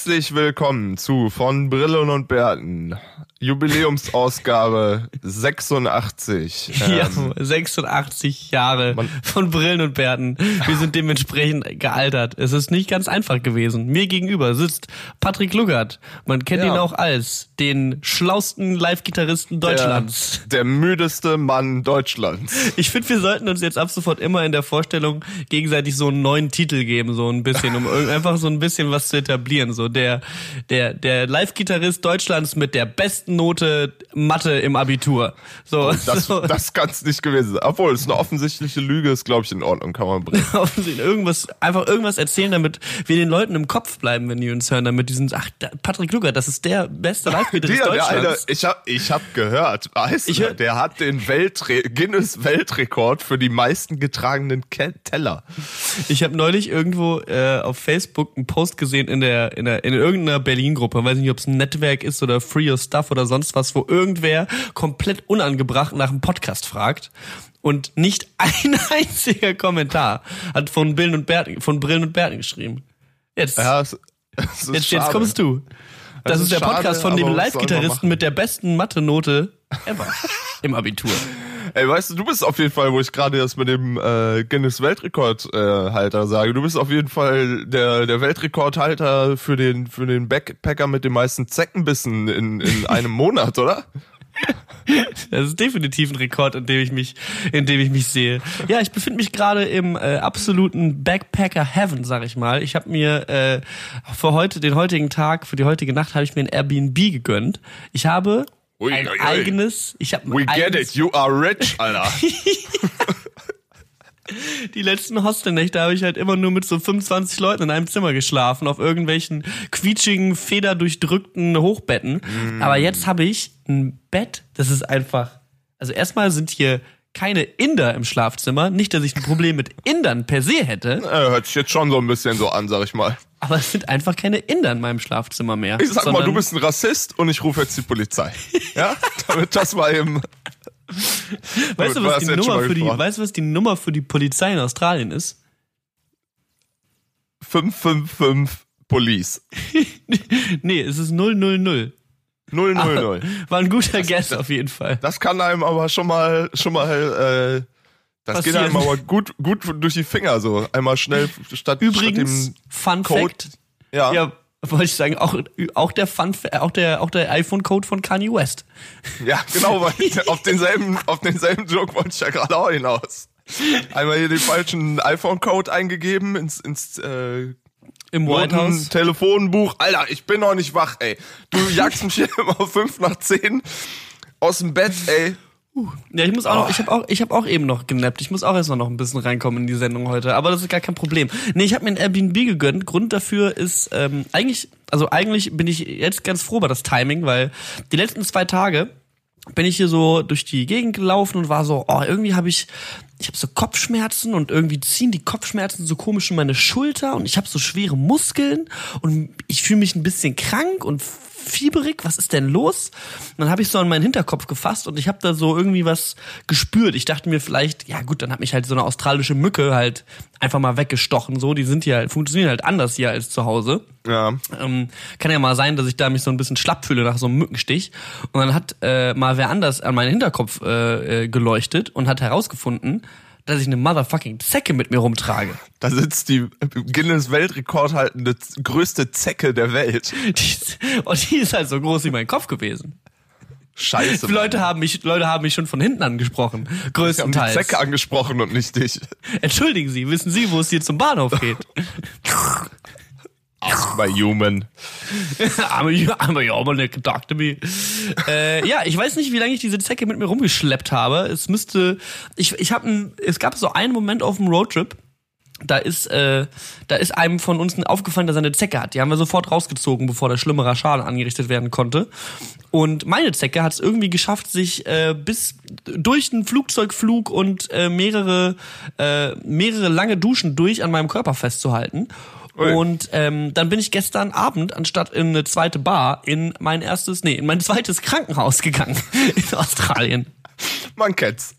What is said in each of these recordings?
Herzlich willkommen zu von Brillen und Bärten. Jubiläumsausgabe 86. Ja, Ähm, 86 Jahre Man- von Brillen und Bärten. Wir sind dementsprechend gealtert. Es ist nicht ganz einfach gewesen. Mir gegenüber sitzt Patrick Luggert. Man kennt Ja. ihn auch als den schlausten Live-Gitarristen Deutschlands. Der, der müdeste Mann Deutschlands. Ich finde, wir sollten uns jetzt ab sofort immer in der Vorstellung gegenseitig so einen neuen Titel geben, so ein bisschen, um einfach so ein bisschen was zu etablieren. So der, der, der Live-Gitarrist Deutschlands mit der besten Note Mathe im Abitur. So, Das, so. das kann es nicht gewesen sein. Obwohl, es ist eine offensichtliche Lüge, ist, glaube ich, in Ordnung, kann man bringen. irgendwas, einfach irgendwas erzählen, damit wir den Leuten im Kopf bleiben, wenn die uns hören, damit die sind, ach, Patrick Luger, das ist der beste eine, Deutschlands. ich habe ich hab gehört, weißt Ich du, hör- der hat den Weltre Guinness Weltrekord für die meisten getragenen Ke Teller. Ich habe neulich irgendwo äh, auf Facebook einen Post gesehen in der in der in irgendeiner Berlin-Gruppe, weiß nicht, ob es ein Netzwerk ist oder Free Your Stuff oder sonst was, wo irgendwer komplett unangebracht nach einem Podcast fragt. Und nicht ein einziger Kommentar hat von Brillen und Bärten, von Brillen und Bärten geschrieben. Jetzt, Ja, es, es jetzt, jetzt kommst du. Das, ist ist der schade, Podcast von dem Live-Gitarristen mit der besten Mathe-Note ever im Abitur. Ey, weißt du, du bist auf jeden Fall, wo ich gerade das mit dem äh, Guinness Weltrekordhalter äh, sage, du bist auf jeden Fall der, der Weltrekordhalter für den, für den Backpacker mit den meisten Zeckenbissen in, in einem Monat, oder? Das ist definitiv ein Rekord, in dem ich mich, in dem ich mich sehe. Ja, ich befinde mich gerade im äh, absoluten Backpacker Heaven, sag ich mal. Ich habe mir äh, für heute, den heutigen Tag, für die heutige Nacht, habe ich mir ein Airbnb gegönnt. Ich habe Ui, ein ui, eigenes, ich habe We get it, you are rich, Alter. Die letzten Hostelnächte habe ich halt immer nur mit so 25 Leuten in einem Zimmer geschlafen, auf irgendwelchen quietschigen, federdurchdrückten Hochbetten. Aber jetzt habe ich ein Bett, das ist einfach. Also erstmal sind hier keine Inder im Schlafzimmer. Nicht, dass ich ein Problem mit Indern per se hätte, äh, hört sich jetzt schon so ein bisschen so an, sag ich mal. aber es sind einfach keine Inder in meinem Schlafzimmer mehr. Ich sag mal, du bist ein Rassist und ich rufe jetzt die Polizei. Ja? Damit das mal eben. Weißt du, was die Nummer für die, weißt du, was die Nummer für die Polizei in Australien ist? 555 Police. Nee, es ist 000. 000. War ein guter Guess auf jeden Fall. Das kann einem aber schon mal, schon mal, äh, das geht Passieren. einem aber gut, gut durch die Finger so. Einmal schnell statt, Übrigens, statt Fun Code- Fact. ja, Ja, wollte ich sagen, auch, auch der Fun, auch der, auch der iPhone-Code von Kanye West. ja, genau, weil auf denselben, auf denselben Joke wollte ich ja gerade auch hinaus. Einmal hier den falschen iPhone-Code eingegeben ins, ins äh, Im White House. Telefonbuch. Alter, ich bin noch nicht wach, ey. Du jagst mich hier immer fünf nach zehn aus dem Bett, ey. Ja, ich muss auch noch, ich habe auch, ich habe auch eben noch genappt. Ich muss auch erst mal noch ein bisschen reinkommen in die Sendung heute. Aber das ist gar kein Problem. Nee, ich habe mir ein Airbnb gegönnt. Grund dafür ist ähm, eigentlich, also eigentlich bin ich jetzt ganz froh über das Timing, weil die letzten zwei Tage bin ich hier so durch die Gegend gelaufen und war so, oh, irgendwie habe ich, ich habe so Kopfschmerzen und irgendwie ziehen die Kopfschmerzen so komisch in meine Schulter und ich habe so schwere Muskeln und ich fühle mich ein bisschen krank und fieberig, was ist denn los? Und dann habe ich so an meinen Hinterkopf gefasst und ich habe da so irgendwie was gespürt. Ich dachte mir vielleicht, ja gut, dann hat mich halt so eine australische Mücke halt einfach mal weggestochen. So, die sind hier halt, funktionieren halt anders hier als zu Hause. Ja. Ähm, kann ja mal sein, dass ich da mich so ein bisschen schlapp fühle nach so einem Mückenstich. Und dann hat äh, mal wer anders an meinen Hinterkopf äh, äh, geleuchtet und hat herausgefunden, dass ich eine motherfucking Zecke mit mir rumtrage. Da sitzt die Guinness Weltrekord haltende größte Zecke der Welt. Die und die ist halt so groß wie mein Kopf gewesen. Scheiße. Leute haben mich, Leute haben mich schon von hinten angesprochen. Wir haben die Größtenteils. Zecke angesprochen und nicht dich. Entschuldigen Sie, wissen Sie, wo es hier zum Bahnhof geht? Ask my human. I'm a, I'm a human, like, talk to me. Äh, ja, ich weiß nicht, wie lange ich diese Zecke mit mir rumgeschleppt habe. Es müsste, ich, ich habe, es gab so einen Moment auf dem Roadtrip, da ist, äh, da ist einem von uns aufgefallen, dass er eine Zecke hat. Die haben wir sofort rausgezogen, bevor der schlimmere Schaden angerichtet werden konnte. Und meine Zecke hat es irgendwie geschafft, sich äh, bis durch einen Flugzeugflug und äh, mehrere, äh, mehrere lange Duschen durch an meinem Körper festzuhalten. Ui. Und ähm, dann bin ich gestern Abend, anstatt in eine zweite Bar, in mein erstes, nee, in mein zweites Krankenhaus gegangen in Australien. Man kennt's.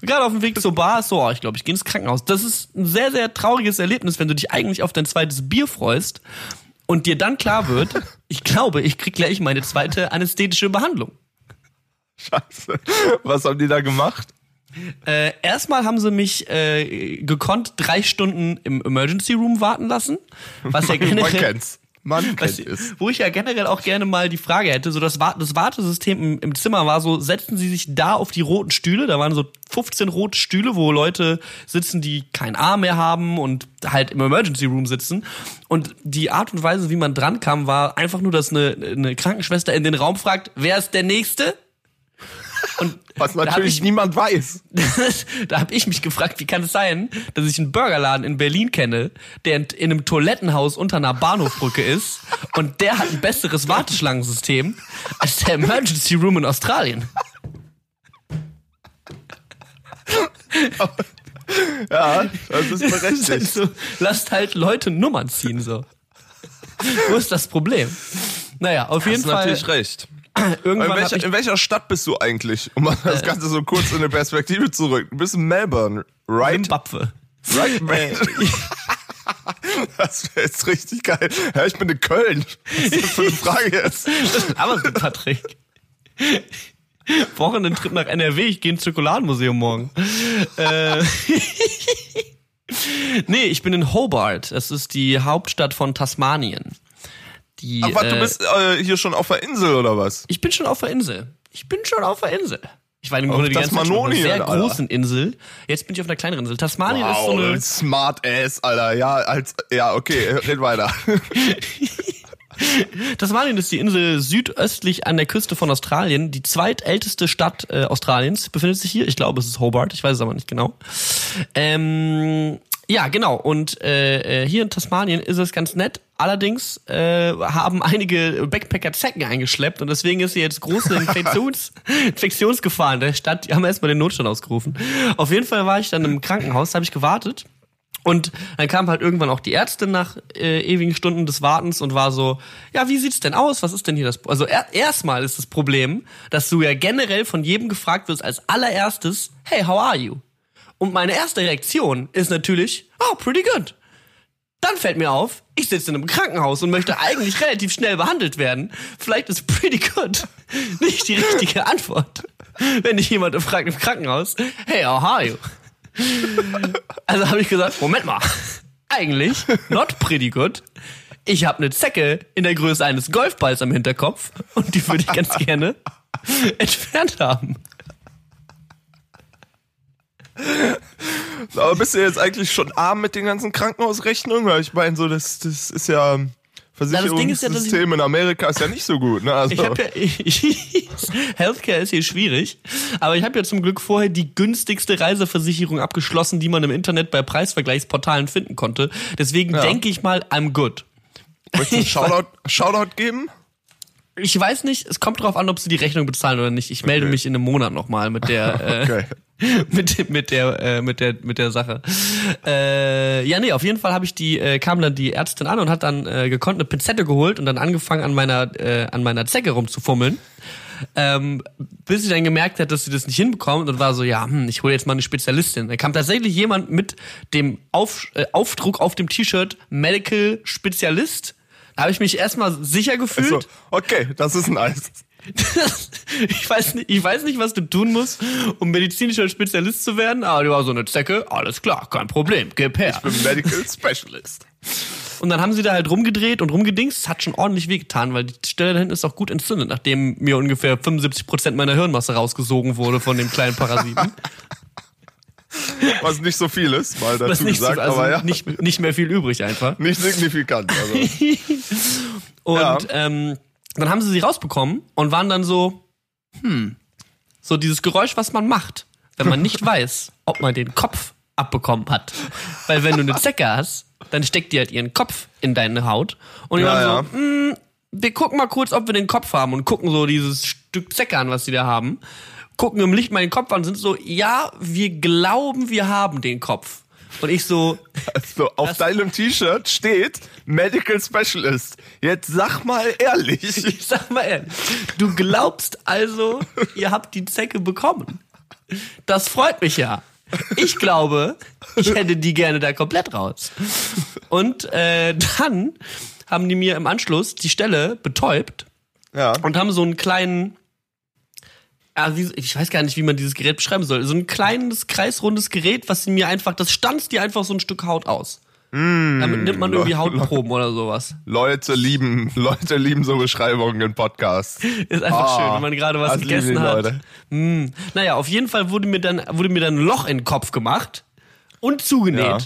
Gerade auf dem Weg zur Bar so, ich glaube, ich gehe ins Krankenhaus. Das ist ein sehr, sehr trauriges Erlebnis, wenn du dich eigentlich auf dein zweites Bier freust und dir dann klar wird, ich glaube, ich krieg gleich meine zweite anästhetische Behandlung. Scheiße. Was haben die da gemacht? Äh, erstmal haben sie mich äh, gekonnt drei Stunden im Emergency Room warten lassen, was ja Man generell, kennt's. Man was, kennt es. wo ich ja generell auch gerne mal die Frage hätte, so das, das Wartesystem im, im Zimmer war so, setzen Sie sich da auf die roten Stühle, da waren so 15 rote Stühle, wo Leute sitzen, die keinen Arm mehr haben und halt im Emergency Room sitzen und die Art und Weise, wie man dran kam, war einfach nur, dass eine, eine Krankenschwester in den Raum fragt, wer ist der Nächste? Und Was natürlich ich- niemand weiß. da habe ich mich gefragt, wie kann es sein, dass ich einen Burgerladen in Berlin kenne, der in in einem Toilettenhaus unter einer Bahnhofbrücke ist und der hat ein besseres Warteschlangensystem als der Emergency Room in Australien. Ja, das ist berechtigt. so, lasst halt Leute Nummern ziehen so. Wo ist das Problem? Naja, auf jeden Hast Fall. natürlich recht. In Irgendwann hab welcher, ich, in welcher Stadt bist du eigentlich? Um mal das Ganze so kurz in eine Perspektive zu rücken. Du bist in Melbourne, right? Zimbabwe. Right, man. Das wäre jetzt richtig geil. Ja, ich bin in Köln. Was ist das für eine Frage jetzt? Aber so, Patrick. Brauchen einen Trip nach NRW, ich gehe ins Schokoladenmuseum morgen. äh, nee, ich bin in Hobart. Das ist die Hauptstadt von Tasmanien. Die, Ach, was, du äh, bist äh, hier schon auf der Insel oder was? ich bin schon auf der Insel. Ich bin schon auf der Insel. Ich war im Auf Grunde die ganze Zeit auf einer sehr Alter. großen Insel. Jetzt bin ich auf einer kleineren Insel. Tasmanien ist so eine smart ass, Alter. Ja, als, ja, okay, red weiter. Tasmanien ist die Insel südöstlich an der Küste von Australien. Die zweitälteste Stadt äh, Australiens befindet sich hier. Ich glaube, es ist Hobart. Ich weiß es aber nicht genau. Ähm, ja, genau. Und äh, äh, hier in Tasmanien ist es ganz nett. Allerdings äh, haben einige Backpacker Zecken eingeschleppt und deswegen ist hier jetzt große Infektions Infektionsgefahr in der Stadt. Die haben erstmal den Notstand ausgerufen. Auf jeden Fall war ich dann im Krankenhaus, da habe ich gewartet. Und dann kam halt irgendwann auch die Ärztin nach äh, ewigen Stunden des Wartens und war so, ja, wie sieht's denn aus? Was ist denn hier das? Pro-" Also er erstmal ist das Problem, dass du ja generell von jedem gefragt wirst als allererstes, hey, how are you? Und meine erste Reaktion ist natürlich, oh, pretty good. Dann fällt mir auf, ich sitze in einem Krankenhaus und möchte eigentlich relativ schnell behandelt werden. Vielleicht ist pretty good nicht die richtige Antwort. Wenn dich jemand fragt im Krankenhaus, hey, how are you? Also habe ich gesagt, Moment mal, eigentlich not pretty good. Ich habe eine Zecke in der Größe eines Golfballs am Hinterkopf und die würde ich ganz gerne entfernt haben. Aber bist du jetzt eigentlich schon arm mit den ganzen Krankenhausrechnungen? Weil ich meine, so, das, das ist ja, ist ja, Versicherungssystem in Amerika ist ja nicht so gut, ne? Also, Ich habe ja, ich, Healthcare ist hier schwierig, aber ich habe ja zum Glück vorher die günstigste Reiseversicherung abgeschlossen, die man im Internet bei Preisvergleichsportalen finden konnte. Deswegen Ja. denke ich mal, I'm good. möchtest du einen Shoutout, Shoutout geben? Ich weiß nicht, es kommt drauf an, ob sie die Rechnung bezahlen oder nicht. Ich melde Okay. mich in einem Monat nochmal mit der, äh, Okay. mit, mit der, äh, mit der, mit der Sache. Äh, ja, nee, auf jeden Fall habe ich die, äh, kam dann die Ärztin an und hat dann äh, gekonnt eine Pinzette geholt und dann angefangen an meiner, äh, an meiner Zecke rumzufummeln. Ähm, bis sie dann gemerkt hat, dass sie das nicht hinbekommt und war so, ja, hm, ich hole jetzt mal eine Spezialistin. Da kam tatsächlich jemand mit dem auf, äh, Aufdruck auf dem T-Shirt Medical Spezialist. Da habe ich mich erstmal sicher gefühlt. So, okay, das ist nice. ich, weiß nicht, ich weiß nicht, was du tun musst, um medizinischer Spezialist zu werden, aber du war so eine Zecke, alles klar, kein Problem, gib her. Ich bin Medical Specialist. Und dann haben sie da halt rumgedreht und rumgedingst, es hat schon ordentlich wehgetan, weil die Stelle da hinten ist auch gut entzündet, nachdem mir ungefähr 75% meiner Hirnmasse rausgesogen wurde von dem kleinen Parasiten. Was nicht so viel ist, mal dazu nicht, so, gesagt, also aber ja, nicht, nicht, nicht mehr viel übrig einfach. signifikant. Also. Und Ja. ähm, dann haben sie sie rausbekommen und waren dann so, hm, so dieses Geräusch, was man macht, wenn man nicht weiß, ob man den Kopf abbekommen hat. Weil wenn du eine Zecke hast, dann steckt die halt ihren Kopf in deine Haut und die Ja, waren so, hm, wir gucken mal kurz, ob wir den Kopf haben und gucken so dieses Stück Zecke an, was die da haben. Gucken im Licht mal den Kopf an und sind so, ja, wir glauben, wir haben den Kopf. Und ich so, So, auf deinem T-Shirt steht Medical Specialist. Jetzt sag mal ehrlich. Ich sag mal ehrlich, du glaubst also, ihr habt die Zecke bekommen. Das freut mich ja. Ich glaube, ich hätte die gerne da komplett raus. Und äh, dann haben die mir im Anschluss die Stelle betäubt Ja. und haben so einen kleinen, wie, ich weiß gar nicht, wie man dieses Gerät beschreiben soll, so ein kleines kreisrundes Gerät, was mir einfach, das stanzt dir einfach so ein Stück Haut aus. Damit nimmt man irgendwie Hautproben oder sowas. Leute lieben, Leute lieben so Beschreibungen in Podcasts. Ist einfach Ah, schön, wenn man gerade was gegessen hat. Leute. Mm. Naja, auf jeden Fall wurde mir dann wurde mir dann ein Loch in den Kopf gemacht und zugenäht. Ja.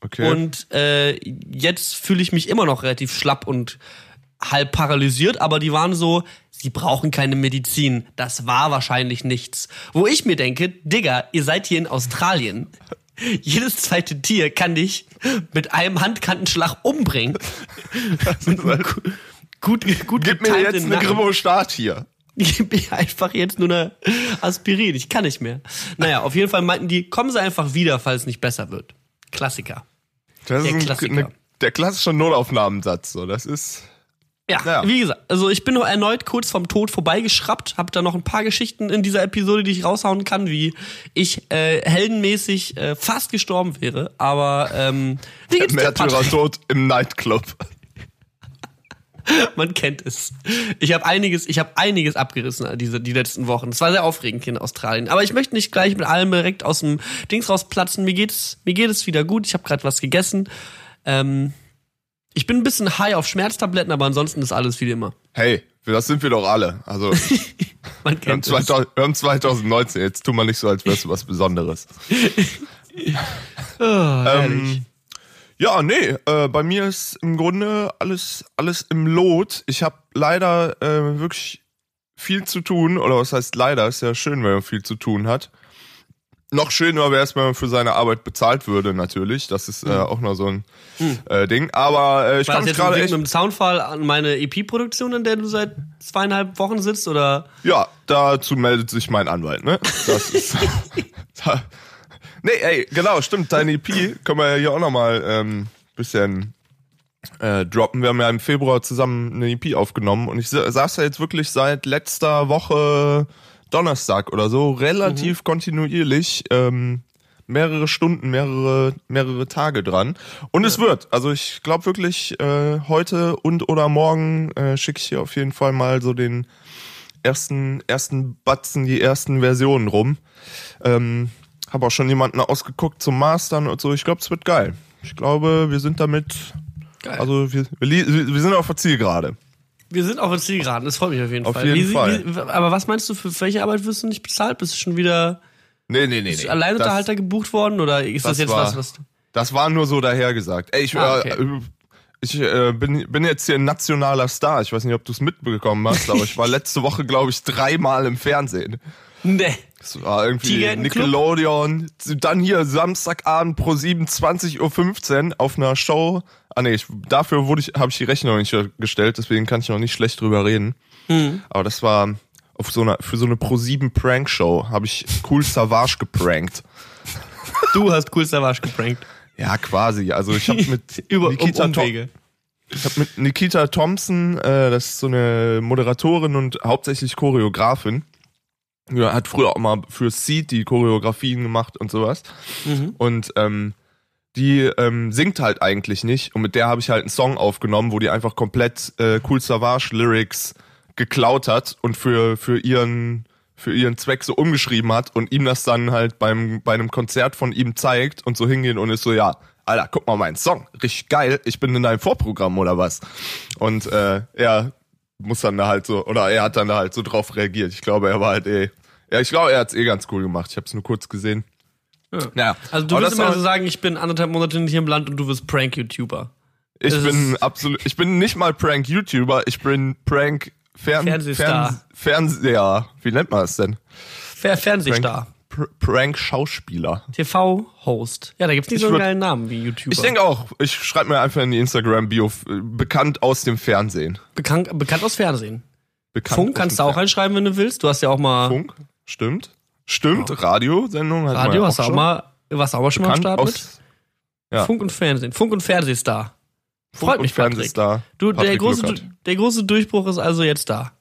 Okay. Und äh, jetzt fühle ich mich immer noch relativ schlapp und halb paralysiert, aber die waren so, sie brauchen keine Medizin. Das war wahrscheinlich nichts. Wo ich mir denke, Digga, ihr seid hier in Australien. Jedes zweite Tier kann dich mit einem Handkantenschlag umbringen. mit einem gu- gut, gut Gib mir jetzt eine Nacken. Grimo-Start hier. Gib mir einfach jetzt nur eine Aspirin. Ich kann nicht mehr. Naja, auf jeden Fall meinten die, kommen Sie einfach wieder, falls es nicht besser wird. Klassiker. Das Der ist ein, Klassiker. ne, der klassische Notaufnahmensatz. So, das ist. Ja, Ja. wie gesagt, also ich bin nur erneut kurz vom Tod vorbeigeschraubt, habe da noch ein paar Geschichten in dieser Episode, die ich raushauen kann, wie ich äh, heldenmäßig äh, fast gestorben wäre, aber ähm, wie geht's dir, Märtyrer tot im Nightclub. Man kennt es. Ich habe einiges, ich habe einiges abgerissen äh, diese die letzten Wochen. Es war sehr aufregend hier in Australien, aber ich möchte nicht gleich mit allem direkt aus dem Dings rausplatzen. Mir geht's mir geht es wieder gut. Ich habe gerade was gegessen. Ähm, ich bin ein bisschen high auf Schmerztabletten, aber ansonsten ist alles wie immer. Hey, das sind wir doch alle. Also, Man wir haben, kennt es. 2000, wir haben 2019. Jetzt tun wir nicht so, als wärst du was Besonderes. Oh. Ähm, ja, nee, äh, bei mir ist im Grunde alles, alles im Lot. Ich habe leider äh, wirklich viel zu tun, oder was heißt leider, ist ja schön, wenn man viel zu tun hat. Noch schöner wäre es, wenn man für seine Arbeit bezahlt würde, natürlich. Das ist äh, auch noch so ein äh, Ding. Aber äh, ich War kann mich gerade echt. mit einem Soundfall an meine EP-Produktion, an der du seit zweieinhalb Wochen sitzt, oder? Ja, dazu meldet sich mein Anwalt, ne? Das ist. da, nee, ey, genau, stimmt. Deine EP können wir ja hier auch nochmal ähm, bisschen äh, droppen. Wir haben ja im Februar zusammen eine EP aufgenommen und ich sa- saß ja jetzt wirklich seit letzter Woche Donnerstag oder so relativ kontinuierlich ähm, mehrere Stunden, mehrere mehrere Tage dran und es wird. Also ich glaube wirklich äh, heute und oder morgen äh, schicke ich hier auf jeden Fall mal so den ersten ersten Batzen, die ersten Versionen rum. Ähm, habe auch schon jemanden ausgeguckt zum Mastern und so. Ich glaube, es wird geil. Ich glaube, wir sind damit Geil. also wir, wir, wir sind auf der Zielgerade. Wir sind auf der Zielgeraden, das freut mich auf jeden Auf Fall. jeden wie, Fall. Wie, aber was meinst du, für welche Arbeit wirst du nicht bezahlt? Bist du schon wieder Nee, nee, nee. bist du nee. Alleinunterhalter gebucht worden oder ist das, das jetzt war- was, was du- Das war nur so dahergesagt. Ey, ich, Ah, äh, okay. äh, ich äh, bin, bin jetzt hier ein nationaler Star. Ich weiß nicht, ob du es mitbekommen hast, aber ich war letzte Woche, glaube ich, dreimal im Fernsehen. Nee. Das war irgendwie? Nickelodeon. Dann hier Samstagabend pro 7, 20.15 Uhr auf einer Show. Ah nee, ich, dafür wurde ich, habe ich die Rechnung nicht gestellt, deswegen kann ich noch nicht schlecht drüber reden. Hm. Aber das war auf so einer, für so eine Pro 7 Prank Show habe ich cool Savage geprankt. Du hast cool Savage geprankt. Ja, quasi. Also ich habe mit Über um, Nikita, Tom, Umwege. ich hab mit Nikita Thompson, äh, das ist so eine Moderatorin und hauptsächlich Choreografin. Ja, hat früher auch mal für Seed die Choreografien gemacht und sowas. Mhm. Und ähm, die ähm, singt halt eigentlich nicht. Und mit der habe ich halt einen Song aufgenommen, wo die einfach komplett äh, Cool Savage Lyrics geklaut hat und für, für ihren für ihren Zweck so umgeschrieben hat und ihm das dann halt beim bei einem Konzert von ihm zeigt und so hingehen und ist so ja Alter guck mal meinen Song richtig geil ich bin in deinem Vorprogramm oder was und äh, er muss dann da halt so oder er hat dann da halt so drauf reagiert ich glaube er war halt eh ja ich glaube er hat's eh ganz cool gemacht ich habe es nur kurz gesehen Ja. ja Also du das immer so sagen, ich bin anderthalb Monate nicht im Land und du wirst Prank-YouTuber. Ich Das bin absolut, ich bin nicht mal Prank-YouTuber, ich bin Prank Fern, Fernsehstar. Fern, Fernseher. Wie nennt man das denn? Fer Fernsehstar. Pr Prank-Schauspieler. TV-Host. Ja, da gibt's nicht Ich so einen geilen Namen wie YouTuber. Ich denke auch, ich schreibe mir einfach in die Instagram-Bio, bekannt aus dem Fernsehen. bekannt, bekannt aus Fernsehen. Bekannt Funk kannst du auch reinschreiben, wenn du willst. Du hast ja auch mal Funk, stimmt. Stimmt, Radiosendung hat Radio, hast du auch mal, warst du auch mal schon mal am Bekannt Start mit? ja. Funk und Fernsehen. Funk und Fernsehstar. Funk Freut mich, Patrick. Fernsehstar. Du, der Patrick große, Lückert. der große Durchbruch ist also jetzt da.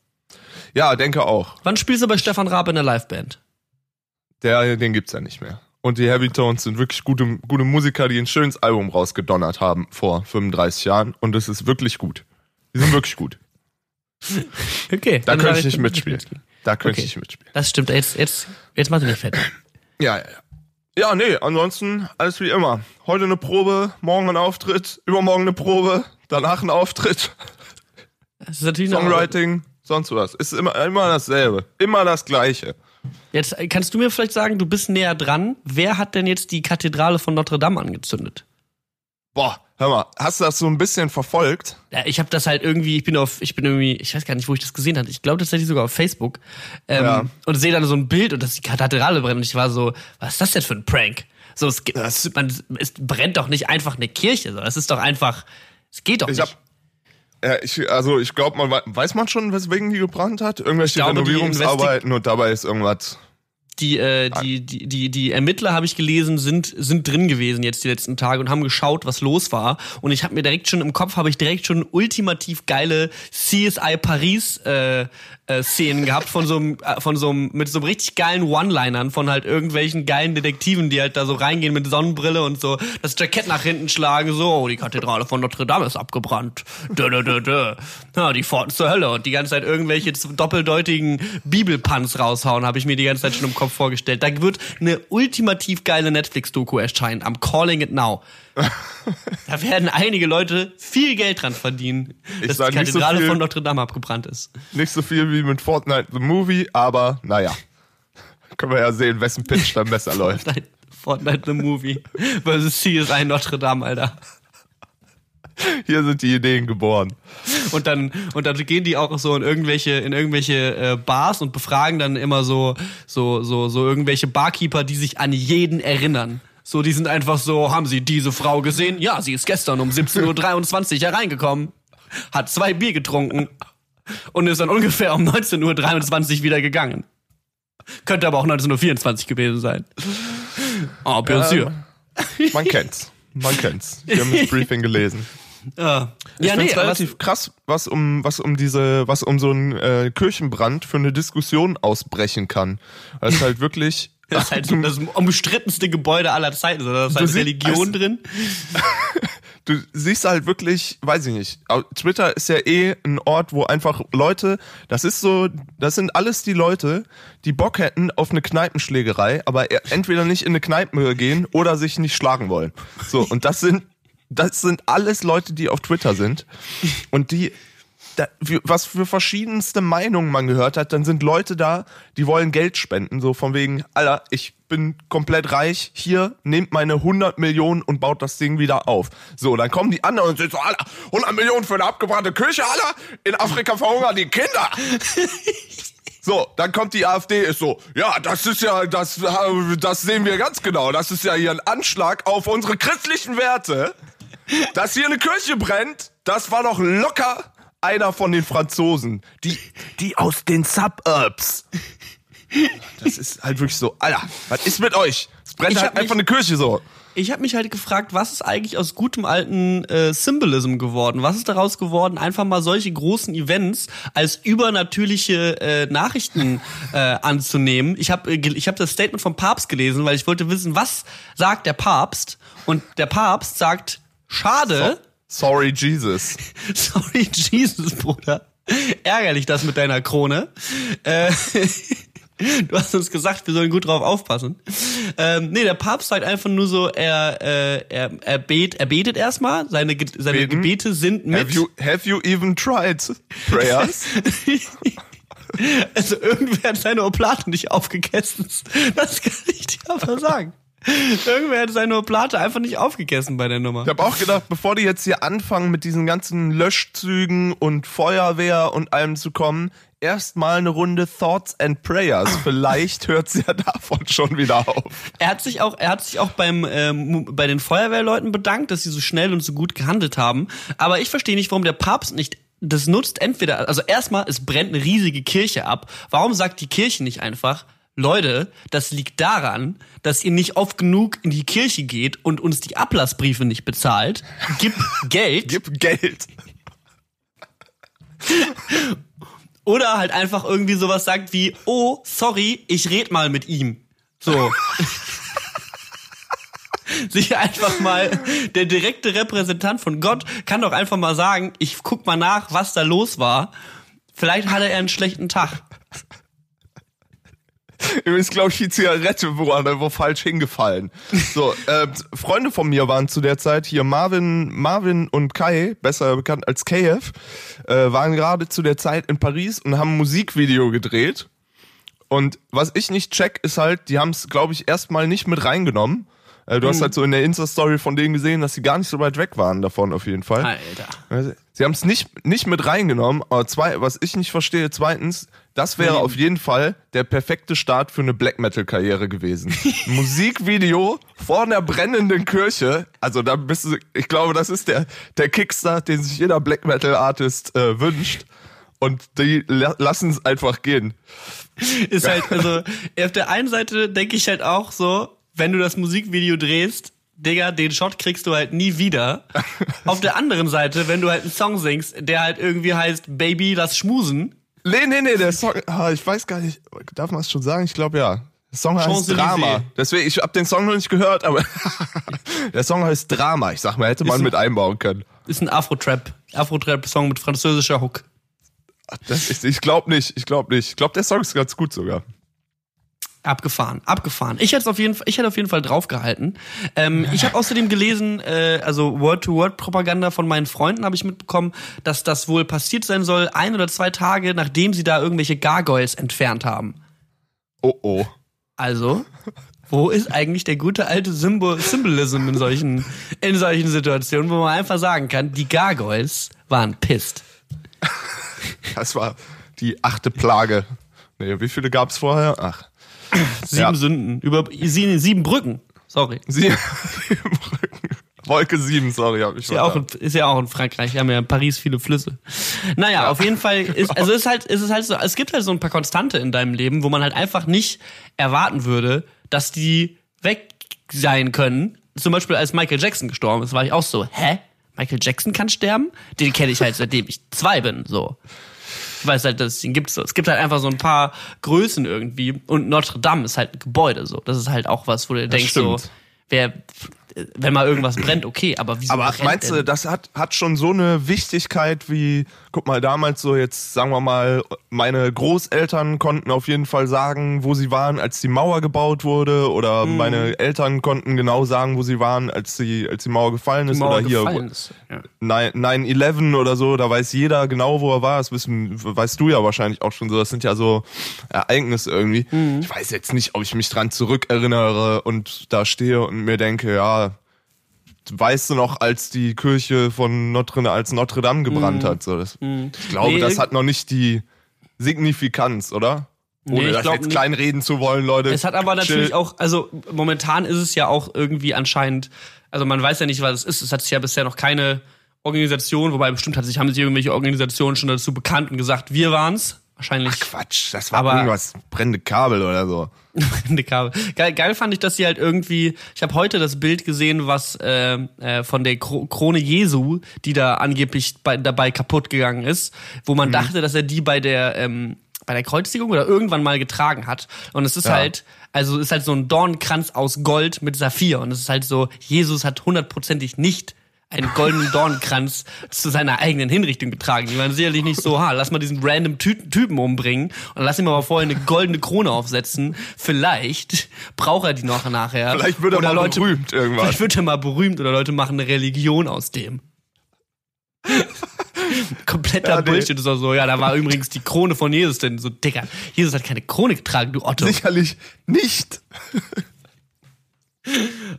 Ja, denke auch. Wann spielst du bei Stefan Raab in der Liveband? Der, den gibt's ja nicht mehr. Und die Heavy Tones sind wirklich gute, gute Musiker, die ein schönes Album rausgedonnert haben vor 35 Jahren. Und es ist wirklich gut. Die sind wirklich gut. Okay. Da könnte ich nicht mitspielen. Da könnte Okay. ich nicht mitspielen. Das stimmt. Jetzt, jetzt, jetzt mach dich nicht fett. Ja, ja, ja. Ja, nee, ansonsten alles wie immer. Heute eine Probe, morgen ein Auftritt, übermorgen eine Probe, danach ein Auftritt, Das ist natürlich noch, Songwriting, sonst was. Ist immer, immer dasselbe. Immer das Gleiche. Jetzt äh, kannst du mir vielleicht sagen, du bist näher dran. Wer hat denn jetzt die Kathedrale von Notre Dame angezündet? Boah, hör mal, hast du das so ein bisschen verfolgt? Ja, ich habe das halt irgendwie, ich bin auf, ich bin irgendwie, ich weiß gar nicht, wo ich das gesehen hatte. Ich glaube tatsächlich sogar auf Facebook. Ähm, Ja. Und sehe dann so ein Bild und dass die Kathedrale brennt. Und ich war so, was ist das denn für ein Prank? So, es, man, es brennt doch nicht einfach eine Kirche. So. Es ist doch einfach, es geht doch Ich nicht. hab, ja, ich, also ich glaube, man wei- weiß man schon, weswegen die gebrannt hat? Irgendwelche glaube, Renovierungsarbeiten und dabei ist irgendwas. die, äh, die, die, die, die Ermittler, habe ich gelesen, sind, sind drin gewesen jetzt die letzten Tage und haben geschaut, was los war. Und ich habe mir direkt schon im Kopf, habe ich direkt schon ultimativ geile CSI Paris äh, äh, Szenen gehabt von so einem, äh, von so einem, mit so einem richtig geilen One-Linern von halt irgendwelchen geilen Detektiven, die halt da so reingehen mit Sonnenbrille und so das Jackett nach hinten schlagen, so, oh, die Kathedrale von Notre Dame ist abgebrannt. Dö, dö, dö, dö. Ja, die Pforten zur Hölle und die ganze Zeit irgendwelche doppeldeutigen Bibelpanz raushauen, habe ich mir die ganze Zeit schon im Kopf vorgestellt. Da wird eine ultimativ geile Netflix-Doku erscheinen. I'm calling it now. Da werden einige Leute viel Geld dran verdienen, Ich dass die nicht so Kathedrale viel. von Notre Dame abgebrannt ist. Nicht so viel wie mit Fortnite the Movie, aber naja. Können wir ja sehen, wessen Pitch dann besser läuft. Fortnite, Fortnite the Movie versus CSI Notre Dame, Alter. Hier sind die Ideen geboren. Und dann, und dann gehen die auch so in irgendwelche, in irgendwelche äh, Bars und befragen dann immer so, so, so, so irgendwelche Barkeeper, die sich an jeden erinnern. So, die sind einfach so, haben sie diese Frau gesehen? Ja, sie ist gestern um 17.23 Uhr hereingekommen, hat zwei Bier getrunken und ist dann ungefähr um 19.23 Uhr wieder gegangen. Könnte aber auch 19.24 Uhr gewesen sein. Oh, bien sûr. Man kennt's. Man kennt's. Wir haben das Briefing gelesen. Ja, Ich ja find's aber relativ krass, was um, was um diese, was um so einen äh, Kirchenbrand für eine Diskussion ausbrechen kann. Weil es halt wirklich. Das ist halt so das umstrittenste Gebäude aller Zeiten. So, Da ist halt Religion also- drin. du siehst halt wirklich, weiß ich nicht, Twitter ist ja eh ein Ort, wo einfach Leute, das ist so, das sind alles die Leute, die Bock hätten auf eine Kneipenschlägerei, aber e- entweder nicht in eine Kneipe gehen oder sich nicht schlagen wollen. So, und das sind, das sind alles Leute, die auf Twitter sind und die, da, was für verschiedenste Meinungen man gehört hat, dann sind Leute da, die wollen Geld spenden, so von wegen, Alter, ich bin komplett reich, hier, nehmt meine 100 Millionen und baut das Ding wieder auf. So, dann kommen die anderen und sind so, Alter, 100 Millionen für eine abgebrannte Kirche, Alter, in Afrika verhungern die Kinder. So, dann kommt die AfD, ist so, ja, das ist ja, das, das sehen wir ganz genau, das ist ja hier ein Anschlag auf unsere christlichen Werte. Dass hier eine Kirche brennt, das war doch locker einer von den Franzosen. Die, die aus den Suburbs. Das ist halt wirklich so, Alter, was ist mit euch? Es brennt Ich halt hab mich- einfach eine Kirche so. Ich habe mich halt gefragt, was ist eigentlich aus gutem alten äh, Symbolism geworden? Was ist daraus geworden, einfach mal solche großen Events als übernatürliche äh, Nachrichten äh, anzunehmen? Ich habe äh, ich hab das Statement vom Papst gelesen, weil ich wollte wissen, was sagt der Papst? Und der Papst sagt, schade, Sorry, Jesus. sorry Jesus, Bruder, ärgerlich das mit deiner Krone. Äh, Du hast uns gesagt, wir sollen gut drauf aufpassen. Ähm, nee, der Papst sagt einfach nur so, er, äh, er, er, bet, er betet erstmal, seine, seine Beten? Gebete sind mit. Have you, have you even tried prayers? Also irgendwer hat seine Oplate nicht aufgegessen. Das kann ich dir aber sagen. Irgendwer hat seine Oplate einfach nicht aufgegessen bei der Nummer. Ich habe auch gedacht, bevor die jetzt hier anfangen mit diesen ganzen Löschzügen und Feuerwehr und allem zu kommen, erstmal eine Runde Thoughts and Prayers. Vielleicht hört's ja davon schon wieder auf. Er hat sich auch, er hat sich auch beim ähm, bei den Feuerwehrleuten bedankt, dass sie so schnell und so gut gehandelt haben. Aber ich verstehe nicht, warum der Papst nicht das nutzt. Entweder, also erstmal, es brennt eine riesige Kirche ab. Warum sagt die Kirche nicht einfach? Leute, das liegt daran, dass ihr nicht oft genug in die Kirche geht und uns die Ablassbriefe nicht bezahlt. Gib Geld Gib Geld. oder halt einfach irgendwie sowas sagt wie, oh, sorry, ich red mal mit ihm. So. sich einfach mal, der direkte Repräsentant von Gott kann doch einfach mal sagen, ich guck mal nach, was da los war. Vielleicht hatte er einen schlechten Tag. Übrigens, glaube ich, die Zigarette wo, wo falsch hingefallen. So, äh, Freunde von mir waren zu der Zeit hier Marvin, Marvin und Kai, besser bekannt als KF, äh, waren gerade zu der Zeit in Paris und haben ein Musikvideo gedreht. Und was ich nicht check, ist halt, die haben es, glaube ich, erstmal nicht mit reingenommen. Äh, du hast halt so in der Insta-Story von denen gesehen, dass sie gar nicht so weit weg waren davon auf jeden Fall. Alter. Sie haben es nicht, nicht mit reingenommen, aber zwei, was ich nicht verstehe, zweitens, das wäre auf jeden Fall der perfekte Start für eine Black Metal-Karriere gewesen. Musikvideo vor einer brennenden Kirche. Also da bist du, ich glaube, das ist der, der Kickstart, den sich jeder Black Metal-Artist äh, wünscht. Und die la lassen es einfach gehen. Ist halt, also, auf der einen Seite denke ich halt auch so, wenn du das Musikvideo drehst, Digga, den Shot kriegst du halt nie wieder. Auf der anderen Seite, wenn du halt einen Song singst, der halt irgendwie heißt Baby, lass schmusen, Nee, nee, nee, der Song, ah, ich weiß gar nicht, darf man es schon sagen? Ich glaube ja. Der Song heißt Champs-Élysées. Drama. Deswegen, ich habe den Song noch nicht gehört, aber der Song heißt Drama. Ich sag mal, hätte man ein- mit einbauen können. ist ein Afro-Trap. Afro-Trap-Song mit französischer Hook. Das ist, ich glaube nicht, ich glaube nicht. Ich glaube, der Song ist ganz gut sogar. Abgefahren, abgefahren. Ich hätte auf jeden Fall, ich hätte auf jeden Fall draufgehalten. Ähm, ich habe außerdem gelesen, äh, also Word-to-Word-Propaganda von meinen Freunden habe ich mitbekommen, dass das wohl passiert sein soll, ein oder zwei Tage, nachdem sie da irgendwelche Gargoyles entfernt haben. Oh oh. Also, wo ist eigentlich der gute alte Symbol Symbolism in solchen, in solchen Situationen, wo man einfach sagen kann, die Gargoyles waren pisst. Das war die achte Plage. Nee, wie viele gab's vorher? Ach. Sieben Ja. Sünden, über sieben, sieben Brücken. Sorry. Sie Wolke 7, sorry, hab ich Ist ja, auch in, ist ja auch in Frankreich. Wir haben ja in Paris viele Flüsse. Naja, auf jeden Fall ist, also ist halt, ist es halt so, es gibt halt so ein paar Konstante in deinem Leben, wo man halt einfach nicht erwarten würde, dass die weg sein können. Zum Beispiel als Michael Jackson gestorben ist, war ich auch so, hä? Michael Jackson kann sterben? Den kenne ich halt seitdem ich zwei bin, so. Ich weiß halt, dass es ihn gibt so. Es gibt halt einfach so ein paar Größen irgendwie. Und Notre Dame ist halt ein Gebäude, so. Das ist halt auch was, wo du denkst so, stimmt. wer, wenn mal irgendwas brennt, okay, aber wieso Aber brennt meinst denn? du, das hat, hat schon so eine Wichtigkeit wie, guck mal, damals so jetzt, sagen wir mal, meine Großeltern konnten auf jeden Fall sagen, wo sie waren, als die Mauer gebaut wurde, oder Mhm. meine Eltern konnten genau sagen, wo sie waren, als die, als die Mauer gefallen ist, Mauer oder hier gefallen ist. Ja. 9-11 oder so, da weiß jeder genau, wo er war. Das wissen, weißt du ja wahrscheinlich auch schon so. Das sind ja so Ereignisse irgendwie. Mhm. Ich weiß jetzt nicht, ob ich mich dran zurückerinnere und da stehe und mir denke, ja, weißt du noch, als die Kirche von Notre, als Notre Dame gebrannt hat. So, das, Ich glaube. Nee, das hat noch nicht die Signifikanz, oder? Ohne Nee, ich das glaub jetzt kleinreden zu wollen, Leute. Es hat aber natürlich Chill. auch, also momentan ist es ja auch irgendwie anscheinend, also man weiß ja nicht, was es ist. Es hat sich ja bisher noch keine Organisation, wobei bestimmt hat sich, haben sich irgendwelche Organisationen schon dazu bekannt und gesagt, wir waren's. Wahrscheinlich Quatsch, das war Aber- irgendwas, brennende Kabel oder so. brennende Kabel. Geil, geil fand ich, dass sie halt irgendwie. Ich habe heute das Bild gesehen, was äh, äh, von der Kro Krone Jesu, die da angeblich bei, dabei kaputt gegangen ist, wo Mhm. man dachte, dass er die bei der ähm, bei der Kreuzigung oder irgendwann mal getragen hat. Und es ist Ja. halt, also es ist halt so ein Dornkranz aus Gold mit Saphir. Und es ist halt so, Jesus hat hundertprozentig nicht einen goldenen Dornkranz zu seiner eigenen Hinrichtung getragen. Die waren sicherlich nicht so, ha, lass mal diesen random Ty Typen umbringen und lass ihm aber vorher eine goldene Krone aufsetzen. Vielleicht braucht er die noch nachher. Vielleicht wird er Oder mal Leute, berühmt irgendwann. Vielleicht wird er mal berühmt oder Leute machen eine Religion aus dem. Kompletter Ja, nee. Bullshit ist auch so. Ja, da war übrigens die Krone von Jesus denn so, Digga, Jesus hat keine Krone getragen, du Otto. Sicherlich nicht.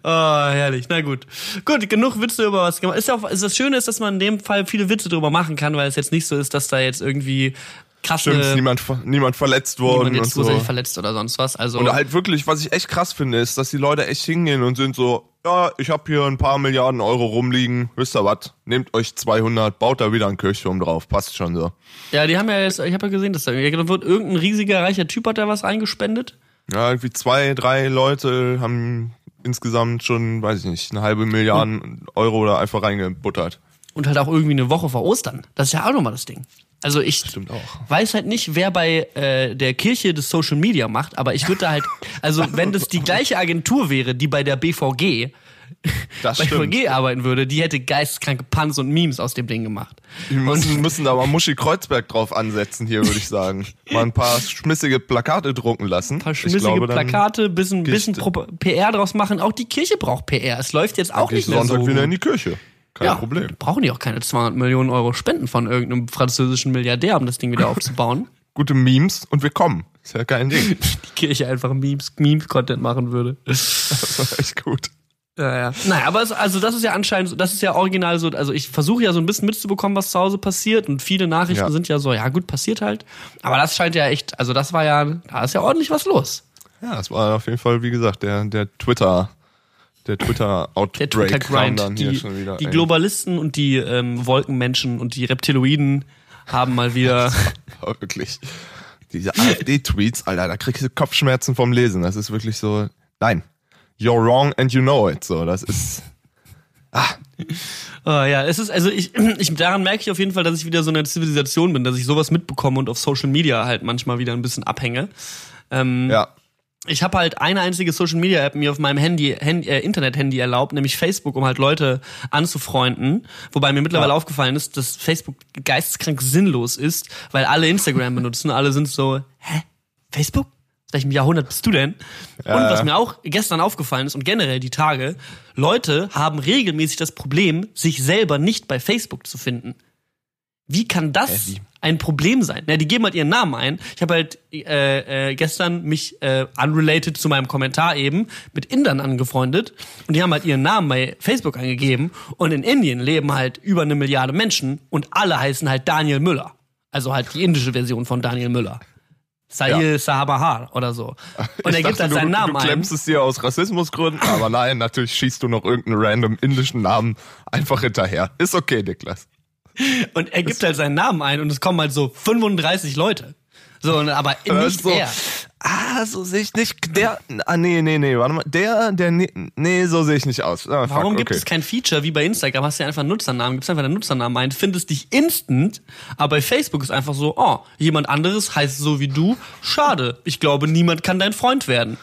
Oh, herrlich. Na gut. Gut, genug Witze über was gemacht. Ist ja auch, ist das Schöne ist, dass man in dem Fall viele Witze drüber machen kann, weil es jetzt nicht so ist, dass da jetzt irgendwie krasse Stimmt, ist niemand, niemand verletzt worden niemand jetzt und so. zusätzlich verletzt oder sonst was. Also Und halt wirklich, was ich echt krass finde, ist, dass die Leute echt hingehen und sind so, ja, ich habe hier ein paar Milliarden Euro rumliegen, wisst ihr was, nehmt euch 200, baut da wieder ein Kirchturm drauf, passt schon so. ja, die haben ja jetzt, ich habe ja gesehen, dass da da wird irgendein riesiger reicher Typ hat da was eingespendet. Ja, irgendwie zwei, drei Leute haben insgesamt schon, weiß ich nicht, eine halbe Milliarden Euro da einfach reingebuttert. Und halt auch irgendwie eine Woche vor Ostern. Das ist ja auch nochmal das Ding. Also ich Stimmt auch. weiß halt nicht, wer bei äh, der Kirche das Social Media macht, aber ich würde da halt, also wenn das die gleiche Agentur wäre, die bei der BVG Das bei stimmt. VG arbeiten würde, die hätte geisteskranke Puns und Memes aus dem Ding gemacht. Wir müssen, müssen da mal Muschi Kreuzberg drauf ansetzen hier, würde ich sagen. Mal ein paar schmissige Plakate drucken lassen. Ein paar schmissige glaube, Plakate, bisschen, bisschen PR draus machen. Auch die Kirche braucht PR. Es läuft jetzt auch nicht mehr Sonntag so. wieder in die Kirche. Kein ja, Problem. Brauchen die auch keine 200 Millionen Euro Spenden von irgendeinem französischen Milliardär, um das Ding wieder aufzubauen. Gute Memes und wir kommen. Ist ja kein Ding. die Kirche einfach Memes, Memes-Content machen würde. Das war echt gut. Ja, ja. Naja, aber es, also das ist ja anscheinend, so- das ist ja original so, also ich versuche ja so ein bisschen mitzubekommen, was zu Hause passiert und viele Nachrichten Ja. sind ja so, ja gut, passiert halt. Aber das scheint ja echt, also das war ja, da ist ja ordentlich was los. Ja, es war auf jeden Fall, wie gesagt, der, der Twitter, der Twitter-Outbreak Der Twitter-Grind. dann hier Die, schon wieder. die ey. Globalisten und die ähm, Wolkenmenschen und die Reptiloiden haben mal wieder, wirklich. Diese AfD-Tweets, Alter, da kriegst du Kopfschmerzen vom Lesen. Das ist wirklich so, nein. You're wrong and you know it. So, das ist, oh, ja, es ist, also ich, ich, daran merke ich auf jeden Fall, dass ich wieder so eine Zivilisation bin, dass ich sowas mitbekomme und auf Social Media halt manchmal wieder ein bisschen abhänge. Ähm, ja. ich habe halt eine einzige Social Media App mir auf meinem Handy, Handy äh, Internet Handy erlaubt, nämlich Facebook, um halt Leute anzufreunden. Wobei mir mittlerweile Ja. aufgefallen ist, dass Facebook geisteskrank sinnlos ist, weil alle Instagram benutzen, alle sind so, hä, Facebook? Welchem Jahrhundert bist du denn? und Ja, was ja. mir auch gestern aufgefallen ist und generell die Tage, Leute haben regelmäßig das Problem, sich selber nicht bei Facebook zu finden. Wie kann das wie? ein Problem sein? Na, die geben halt ihren Namen ein. Ich habe halt äh, äh, gestern mich äh, unrelated zu meinem Kommentar eben mit Indern angefreundet und die haben halt ihren Namen bei Facebook angegeben und in Indien leben halt über eine Milliarde Menschen und alle heißen halt Daniel Müller. Also halt die indische Version von Daniel Müller. Sahil Sahabahar oder so. Und er Ich gibt dachte, halt seinen du, Namen du ein. klemmst es dir aus Rassismusgründen, aber nein, natürlich schießt du noch irgendeinen random indischen Namen einfach hinterher. Ist okay, Niklas. Und er gibt halt seinen Namen ein und es kommen halt so 35 Leute. So, und- aber Das nicht so, er. Ah, so sehe ich nicht. Der, ah, nee, nee, nee, warte mal. Der, der, nee, nee so sehe ich nicht aus. Ah, fuck, Warum gibt okay. es kein Feature wie bei Instagram? Hast du ja einfach einen Nutzernamen, gibst einfach deinen Nutzernamen ein, findest dich instant, aber bei Facebook ist einfach so, oh, jemand anderes heißt so wie du, schade. Ich glaube, niemand kann dein Freund werden.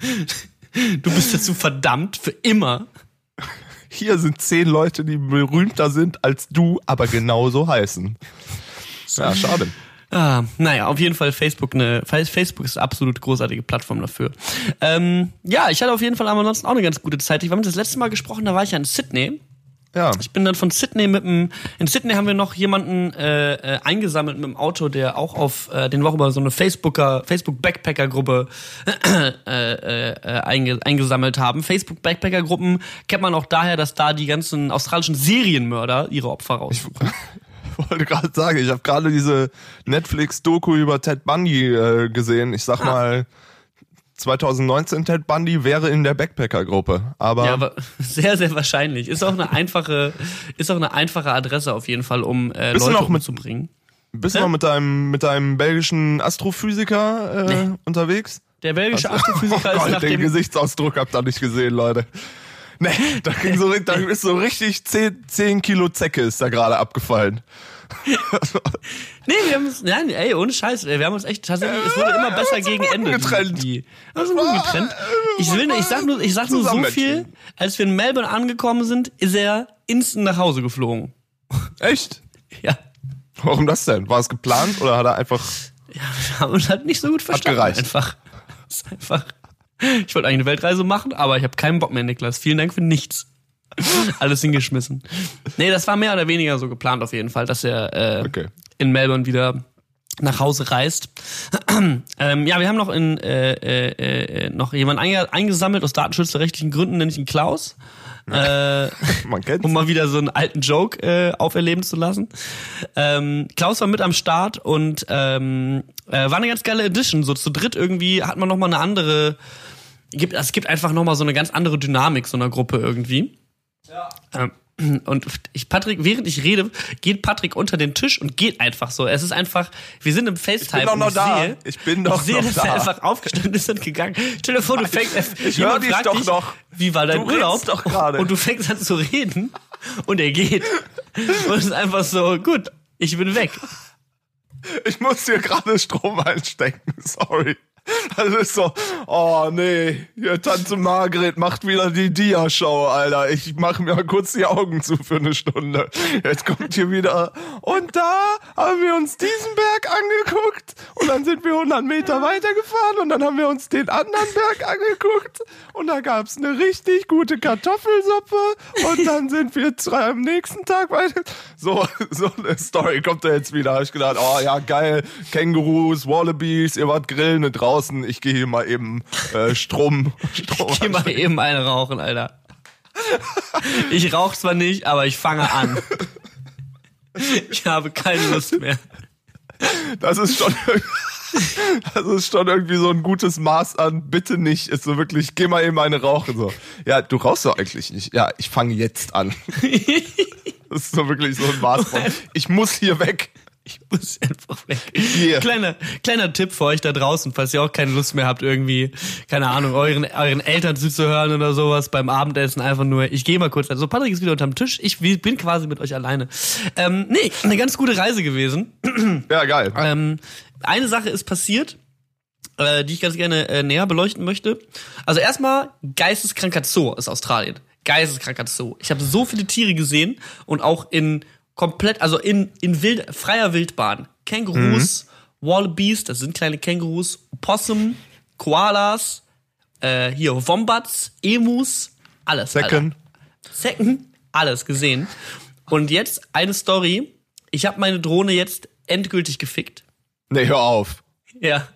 du bist dazu verdammt für immer. Hier sind zehn Leute, die berühmter sind als du, aber genauso heißen. Ja, schade. Ah, naja, auf jeden Fall Facebook eine Facebook ist eine absolut großartige Plattform dafür. Ähm, ja, ich hatte auf jeden Fall aber ansonsten auch eine ganz gute Zeit. Ich war mit das letzte Mal gesprochen, da war ich ja in Sydney. Ja. Ich bin dann von Sydney mit dem. In Sydney haben wir noch jemanden äh, äh, eingesammelt mit dem Auto, der auch auf äh, den war über so eine Facebooker Facebook Backpacker Gruppe äh, äh, äh, einge, eingesammelt haben. Facebook Backpacker Gruppen kennt man auch daher, dass da die ganzen australischen Serienmörder ihre Opfer raussuchen. Ich wollte gerade sagen, ich habe gerade diese Netflix-Doku über Ted Bundy äh, gesehen. Ich sag Ah. mal, 2019 Ted Bundy wäre in der Backpacker-Gruppe. Aber, Ja, aber sehr, sehr wahrscheinlich. Ist auch eine einfache, ist auch eine einfache Adresse auf jeden Fall, um äh, Leute noch umzubringen. bist du noch mit deinem, mit deinem belgischen Astrophysiker äh, Nee. unterwegs? Der belgische Astrophysiker oh ist Gott, nach den dem Gesichtsausdruck habt ihr nicht gesehen, Leute. Nee, da, ging so, da ist so richtig 10, 10 Kilo Zecke ist da gerade abgefallen. Nee, wir haben uns, nein, ey, ohne Scheiß, wir haben uns echt tatsächlich, es wurde immer besser gegen Ende. getrennt. Die, wir sind gut getrennt. Ich will, ich sag nur, ich sag nur so viel, als wir in Melbourne angekommen sind, ist er instant nach Hause geflogen. Echt? Ja. Warum das denn? War es geplant oder hat er einfach. Ja, wir haben uns halt nicht so gut verstanden. gereicht. Einfach. Ist einfach. Ich wollte eigentlich eine Weltreise machen, aber ich habe keinen Bock mehr, Niklas. Vielen Dank für nichts. Alles hingeschmissen. Nee, das war mehr oder weniger so geplant auf jeden Fall, dass er äh, Okay. in Melbourne wieder nach Hause reist. ähm, ja, wir haben noch in äh, äh, äh, noch jemanden einge eingesammelt aus datenschutzrechtlichen Gründen, nenne ich ihn Klaus. Äh, Man kennt's. um mal wieder so einen alten Joke äh, auferleben zu lassen. Ähm, Klaus war mit am Start und ähm, äh, war eine ganz geile Edition. So zu dritt irgendwie hat man noch mal eine andere. Gibt, es gibt einfach noch mal so eine ganz andere Dynamik so einer Gruppe irgendwie. Ja. Ähm, und ich, Patrick, während ich rede, geht Patrick unter den Tisch und geht einfach so. Es ist einfach, wir sind im FaceTime. doch und noch ich da. Sehe, Ich bin doch ich sehe, noch dass da. er einfach aufgestanden ist und gegangen. Stell dir vor, du fängst, Ich jemand hör dich doch noch. Wie war dein Du Urlaub? doch gerade. Und du fängst an zu reden und er geht. Und es ist einfach so, gut, ich bin weg. Ich muss hier gerade Strom einstecken. Sorry. Das ist so, oh nee, hier Tante Margret macht wieder die Dia-Show, Alter. Ich mach mir mal kurz die Augen zu für eine Stunde. Jetzt kommt hier wieder, und da haben wir uns diesen Berg angeguckt und dann sind wir 100 Meter weitergefahren und dann haben wir uns den anderen Berg angeguckt und da gab's eine richtig gute Kartoffelsuppe und dann sind wir zwei am nächsten Tag weiter. So, so eine Story kommt da jetzt wieder. Hab ich gedacht, oh ja, geil, Kängurus, Wallabies, ihr wart grillen draußen, ich gehe hier mal eben äh, Strom. Strom Ich geh mal eben eine rauchen, Alter. Ich rauch zwar nicht, aber ich fange an. Ich habe keine Lust mehr. Das ist schon, das ist schon irgendwie so ein gutes Maß an, bitte nicht, ist so wirklich, geh mal eben eine rauchen, so. Ja, du rauchst doch eigentlich nicht. Ja, ich fange jetzt an. Das ist so wirklich so ein Maß von, ich muss hier weg. Ich muss einfach weg. Hier. Kleiner, kleiner Tipp für euch da draußen, falls ihr auch keine Lust mehr habt, irgendwie, keine Ahnung, euren, euren Eltern zuzuhören oder sowas beim Abendessen einfach nur, ich gehe mal kurz. Also Patrick ist wieder unterm Tisch, ich bin quasi mit euch alleine. Ähm, nee, eine ganz gute Reise gewesen. Ja, geil. Ähm, eine Sache ist passiert, äh, die ich ganz gerne äh, näher beleuchten möchte. Also erstmal, geisteskranker Zoo ist Australien. Geisteskranker Zoo. Ich habe so viele Tiere gesehen und auch in komplett, also in, in wild, freier Wildbahn. Kängurus, Wallabies, das sind kleine Kängurus, Possum, Koalas, äh, hier Wombats, Emus, alles. Second. Alter. Second, alles gesehen. Und jetzt eine Story. Ich habe meine Drohne jetzt endgültig gefickt. Nee, hör auf. Ja.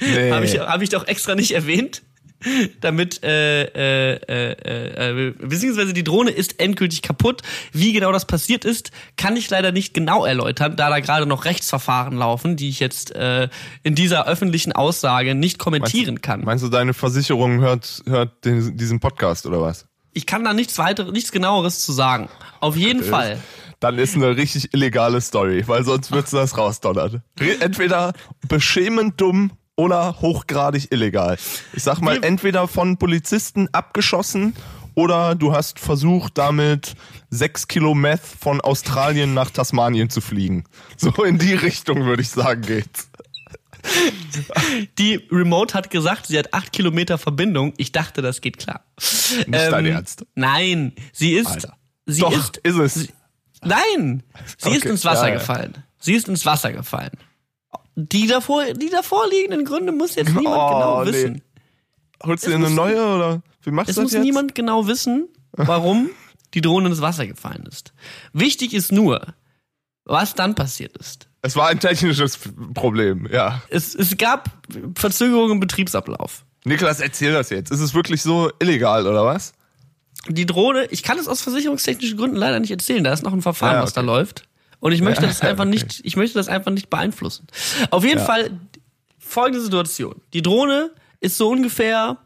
Nee. Habe ich, hab ich doch extra nicht erwähnt. Damit, äh, äh, äh, äh, beziehungsweise die Drohne ist endgültig kaputt. Wie genau das passiert ist, kann ich leider nicht genau erläutern, da da gerade noch Rechtsverfahren laufen, die ich jetzt äh, in dieser öffentlichen Aussage nicht kommentieren kann. Meinst du, deine Versicherung hört, hört den, diesen Podcast oder was? Ich kann da nichts weiteres, nichts genaueres zu sagen. Auf jeden Fall. Dann ist eine richtig illegale Story, weil sonst würdest du das rausdonnern. Entweder beschämend dumm oder hochgradig illegal. Ich sag mal, entweder von Polizisten abgeschossen oder du hast versucht, damit sechs Kilo Meth von Australien nach Tasmanien zu fliegen. So in die Richtung würde ich sagen geht's. Die Remote hat gesagt, sie hat acht Kilometer Verbindung. Ich dachte, das geht klar. Nicht dein Ernst? Nein, sie ist, Alter. sie Doch, ist, ist es. Sie, nein, sie ist Okay, ins Wasser ja, ja. gefallen. Sie ist ins Wasser gefallen. Die davor, die davor liegenden Gründe muss jetzt niemand Oh, genau nee. wissen. Holst du Es dir eine neue oder wie machst Es du das muss jetzt? niemand genau wissen, warum die Drohne ins Wasser gefallen ist. Wichtig ist nur, was dann passiert ist. Es war ein technisches Problem, ja. Es, es gab Verzögerungen im Betriebsablauf. Niklas, erzähl das jetzt. Ist es wirklich so illegal oder was? die Drohne, ich kann es aus versicherungstechnischen Gründen leider nicht erzählen. Da ist noch ein Verfahren, Ja, was da okay. läuft. Und ich möchte das einfach okay. nicht, ich möchte das einfach nicht beeinflussen. Auf jeden Ja. Fall folgende Situation. Die Drohne ist so ungefähr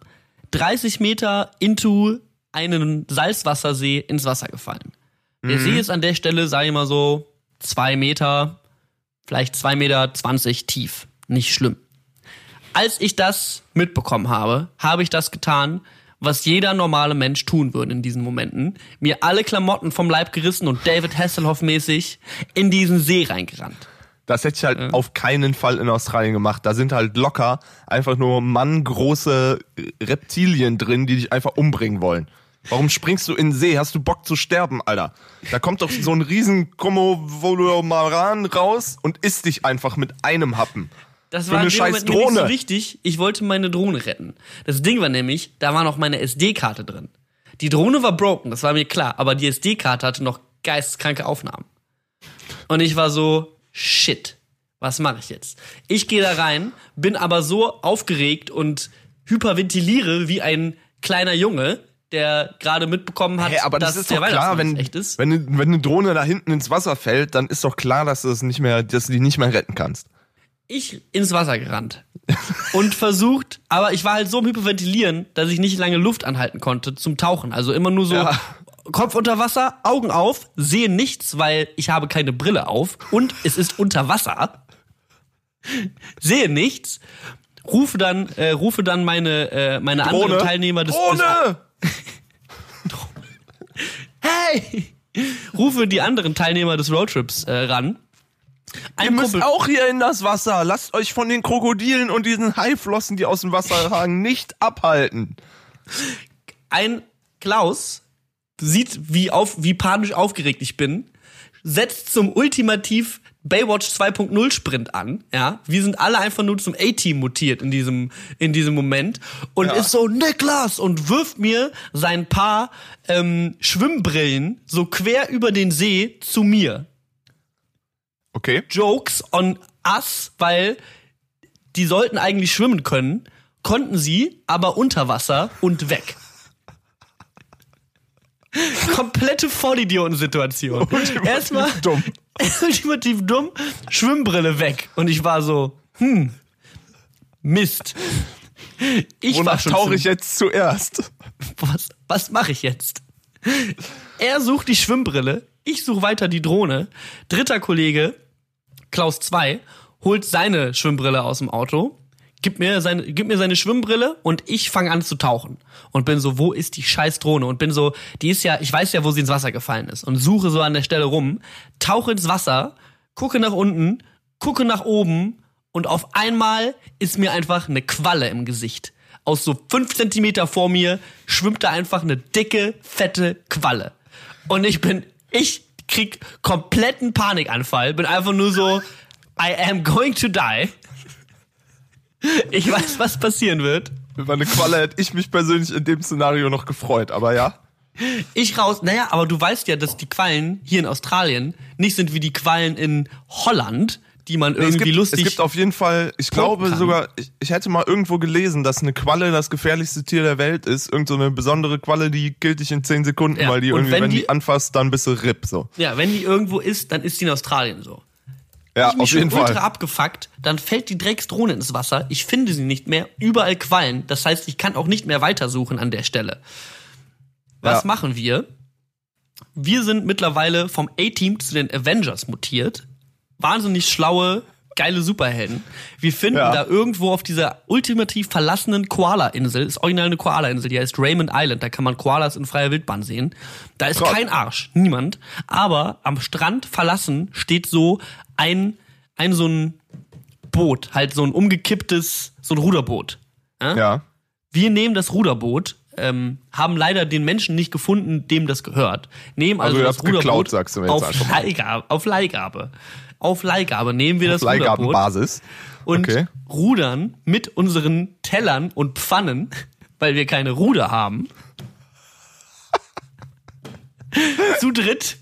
30 Meter into einen Salzwassersee ins Wasser gefallen. Der Mhm. See ist an der Stelle, sage ich mal so, zwei Meter, vielleicht zwei Meter zwanzig tief. Nicht schlimm. Als ich das mitbekommen habe, habe ich das getan, was jeder normale Mensch tun würde in diesen Momenten. Mir alle Klamotten vom Leib gerissen und David Hasselhoff mäßig in diesen See reingerannt. Das hätte ich halt auf keinen Fall in Australien gemacht. Da sind halt locker einfach nur manngroße Reptilien drin, die dich einfach umbringen wollen. Warum springst du in den See? Hast du Bock zu sterben, Alter? Da kommt doch so ein riesen Komovolomaran raus und isst dich einfach mit einem Happen. Das Für war eine scheiß nicht so Drohne. wichtig. Ich wollte meine Drohne retten. Das Ding war nämlich, da war noch meine SD-Karte drin. Die Drohne war broken, das war mir klar, aber die SD-Karte hatte noch geisteskranke Aufnahmen. Und ich war so, shit, was mache ich jetzt? Ich gehe da rein, bin aber so aufgeregt und hyperventiliere wie ein kleiner Junge, der gerade mitbekommen hat, Hey, aber das dass ist der doch klar, wenn, echt ist. wenn, wenn eine Drohne da hinten ins Wasser fällt, dann ist doch klar, dass du es nicht mehr, dass du die nicht mehr retten kannst. Ich ins Wasser gerannt und versucht, aber ich war halt so im Hyperventilieren, dass ich nicht lange Luft anhalten konnte zum Tauchen. Also immer nur so Ja. Kopf unter Wasser, Augen auf, sehe nichts, weil ich habe keine Brille auf und es ist unter Wasser. Sehe nichts. Rufe dann, äh, rufe dann meine, äh, meine anderen Teilnehmer des, des Drohne! Hey! Rufe die anderen Teilnehmer des Roadtrips äh, ran Ein Ihr müsst Kumpel auch hier in das Wasser. Lasst euch von den Krokodilen und diesen Haiflossen, die aus dem Wasser ragen, nicht abhalten. Ein Klaus sieht, wie auf, wie panisch aufgeregt ich bin, setzt zum ultimativ Baywatch 2.0 Sprint an, ja. Wir sind alle einfach nur zum A-Team mutiert in diesem, in diesem Moment und ja. ist so, Niklas, und wirft mir sein paar ähm, Schwimmbrillen so quer über den See zu mir. Okay. Jokes on us, weil die sollten eigentlich schwimmen können, konnten sie, aber unter Wasser und weg. Komplette Vollidiotensituation. Erstmal dumm. ultimativ dumm, Schwimmbrille weg. Und ich war so, hm, Mist. Ich Wonach tauche ich jetzt zuerst? Was, was mache ich jetzt? Er sucht die Schwimmbrille, ich suche weiter die Drohne. Dritter Kollege, Klaus 2, holt seine Schwimmbrille aus dem Auto gib mir seine, gib mir seine Schwimmbrille und ich fange an zu tauchen und bin so, wo ist die scheiß Drohne und bin so, die ist ja, ich weiß ja, wo sie ins Wasser gefallen ist und suche so an der Stelle rum, tauche ins Wasser, gucke nach unten, gucke nach oben und auf einmal ist mir einfach eine Qualle im Gesicht. Aus so fünf Zentimeter vor mir schwimmt da einfach eine dicke, fette Qualle. Und ich bin, ich krieg kompletten Panikanfall, bin einfach nur so, I am going to die. Ich weiß, was passieren wird. Über eine Qualle hätte ich mich persönlich in dem Szenario noch gefreut, aber ja. Ich raus, naja, aber du weißt ja, dass die Quallen hier in Australien nicht sind wie die Quallen in Holland, die man irgendwie es gibt, lustig. Es gibt auf jeden Fall, ich glaube kann. sogar, ich, ich hätte mal irgendwo gelesen, dass eine Qualle das gefährlichste Tier der Welt ist. Irgend so eine besondere Qualle, die gilt dich in 10 Sekunden, ja. weil die irgendwie, wenn, wenn die, anfasst, dann bist du RIP, so. Ja, wenn die irgendwo ist, dann ist die in Australien so. Ja, ich mich auf jeden ultra Fall. abgefuckt, dann fällt die Drecksdrohne ins Wasser, ich finde sie nicht mehr, überall Quallen, das heißt, ich kann auch nicht mehr weitersuchen an der Stelle. Was ja. machen wir? Wir sind mittlerweile vom A-Team zu den Avengers mutiert. Wahnsinnig schlaue, geile Superhelden. Wir finden ja. da irgendwo auf dieser ultimativ verlassenen Koala-Insel, ist original eine Koala-Insel, die heißt Raymond Island, da kann man Koalas in freier Wildbahn sehen. Da ist Gott. kein Arsch, niemand. Aber am Strand verlassen steht so ein, ein so ein Boot, halt so ein umgekipptes, so ein Ruderboot. Ja. ja. Wir nehmen das Ruderboot, ähm, haben leider den Menschen nicht gefunden, dem das gehört. Nehmen also, also das Ruderboot geklaut, sagst du mir jetzt auf, Leihgabe, auf Leihgabe. Auf Leihgabe nehmen wir auf das Leihgabenbasis. und okay. rudern mit unseren Tellern und Pfannen, weil wir keine Ruder haben. zu dritt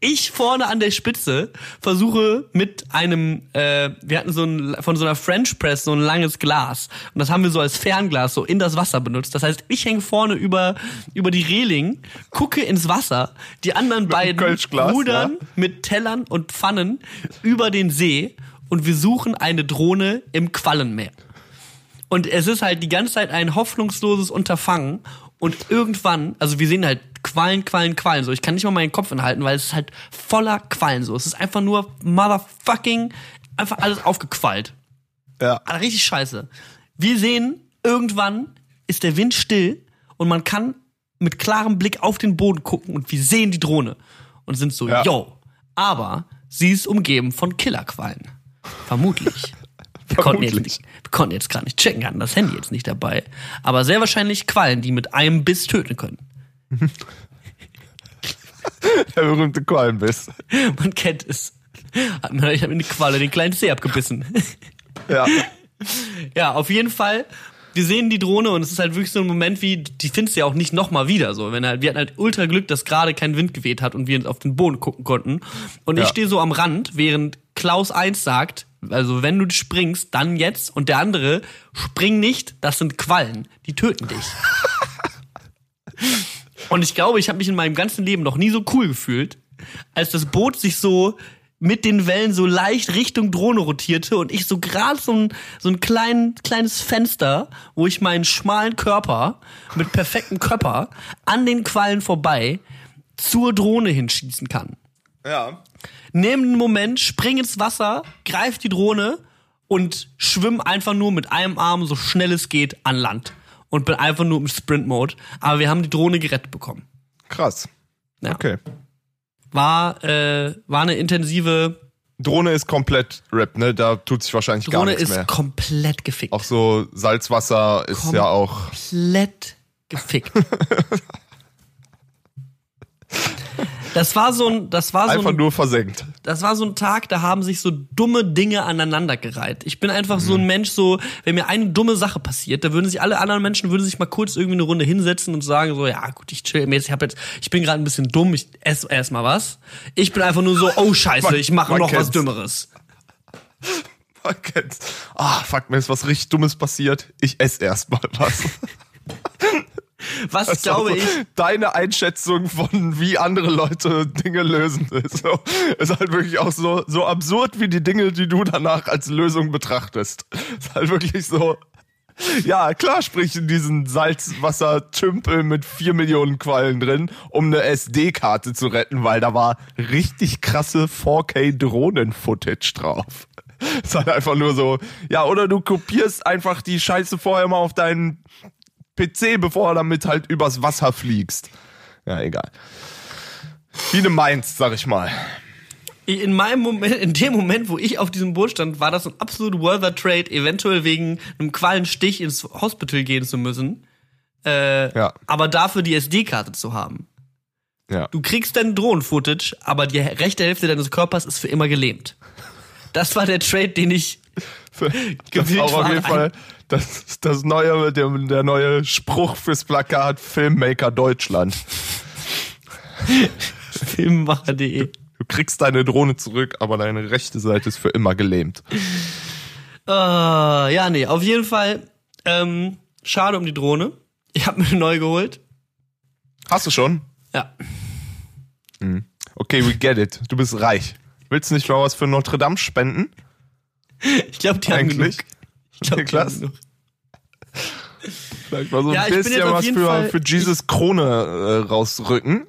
ich vorne an der Spitze versuche mit einem, äh, wir hatten so ein, von so einer French Press so ein langes Glas. Und das haben wir so als Fernglas so in das Wasser benutzt. Das heißt, ich hänge vorne über, über die Reling, gucke ins Wasser, die anderen mit beiden rudern ja. mit Tellern und Pfannen über den See und wir suchen eine Drohne im Quallenmeer. Und es ist halt die ganze Zeit ein hoffnungsloses Unterfangen. Und irgendwann, also wir sehen halt Quallen, Quallen, Quallen. So, ich kann nicht mal meinen Kopf inhalten, weil es ist halt voller Quallen. So, es ist einfach nur motherfucking einfach alles aufgequallt. Ja. Also richtig scheiße. Wir sehen, irgendwann ist der Wind still und man kann mit klarem Blick auf den Boden gucken und wir sehen die Drohne und sind so, ja. yo. Aber sie ist umgeben von Killerquallen. Vermutlich. Wir konnten, jetzt nicht, wir konnten jetzt gerade nicht checken, hatten das Handy jetzt nicht dabei. Aber sehr wahrscheinlich Quallen, die mit einem Biss töten können. Der berühmte Quallenbiss. Man kennt es. Ich habe mir eine Qualle den kleinen Zeh abgebissen. Ja. Ja, auf jeden Fall. Wir sehen die Drohne und es ist halt wirklich so ein Moment wie, die findest du ja auch nicht nochmal wieder so. Wenn halt, wir hatten halt ultra Glück, dass gerade kein Wind geweht hat und wir auf den Boden gucken konnten. Und ja. ich stehe so am Rand, während Klaus 1 sagt, also wenn du springst, dann jetzt. Und der andere, spring nicht, das sind Quallen. Die töten dich. Und ich glaube, ich habe mich in meinem ganzen Leben noch nie so cool gefühlt, als das Boot sich so mit den Wellen so leicht Richtung Drohne rotierte und ich so gerade so ein, so ein klein, kleines Fenster, wo ich meinen schmalen Körper mit perfektem Körper an den Quallen vorbei zur Drohne hinschießen kann. Ja. Nehm einen Moment, spring ins Wasser, greif die Drohne und schwimm einfach nur mit einem Arm so schnell es geht an Land und bin einfach nur im Sprint-Mode. Aber wir haben die Drohne gerettet bekommen. Krass. Ja. Okay. War, äh, war eine intensive Drohne ist komplett RIP, ne? Da tut sich wahrscheinlich gar Drohne nichts ist mehr. komplett gefickt. Auch so Salzwasser ist ja auch. komplett gefickt. Das war so ein, das war so Einfach ein, nur versenkt. das war so ein Tag, da haben sich so dumme Dinge aneinandergereiht. Ich bin einfach so ein Mensch, so, wenn mir eine dumme Sache passiert, da würden sich alle anderen Menschen würden sich mal kurz irgendwie eine Runde hinsetzen und sagen so, ja gut, ich chill mir jetzt, ich hab jetzt, ich bin gerade ein bisschen dumm, ich esse erst mal was. Ich bin einfach nur so, oh Scheiße, Man- ich mache noch was kennt's. Dümmeres. Man kennt's. Ah, fuck, mir ist was richtig Dummes passiert. Ich esse erst mal was. Was ist glaube ich? Deine Einschätzung von wie andere Leute Dinge lösen ist, so, ist halt wirklich auch so, so absurd wie die Dinge, die du danach als Lösung betrachtest. Ist halt wirklich so. Ja, klar sprich in diesen Salzwassertümpel mit vier Millionen Quallen drin, um eine SD-Karte zu retten, weil da war richtig krasse 4K-Drohnen-Footage drauf. Ist halt einfach nur so, ja, oder du kopierst einfach die Scheiße vorher mal auf deinen PC, bevor du damit halt übers Wasser fliegst. Ja, egal. Wie eine Mainz, sag ich mal. In meinem Moment, in dem Moment, wo ich auf diesem Boot stand, war das ein absolut worther Trade, eventuell wegen einem Qualenstich ins Hospital gehen zu müssen. Äh, Ja. aber dafür die SD-Karte zu haben. Ja. Du kriegst dein Drohnen-Footage, aber die rechte Hälfte deines Körpers ist für immer gelähmt. Das war der Trade, den ich Das gewillt ist auch auf war. jeden Fall das, das neue, der, der neue Spruch fürs Plakat Filmmaker Deutschland. Filmmacher.de. Du kriegst deine Drohne zurück, aber deine rechte Seite ist für immer gelähmt. Äh, ja, nee, auf jeden Fall. Ähm, schade um die Drohne. Ich habe mir eine neue geholt. Hast du schon? Ja. Okay, we get it. Du bist reich. Willst du nicht mal was für Notre Dame spenden? Ich glaube, die haben Eigentlich? genug. Niklas? Vielleicht mal so Ja, ein bin bisschen was für, Fall- für Jesus Krone äh, rausrücken.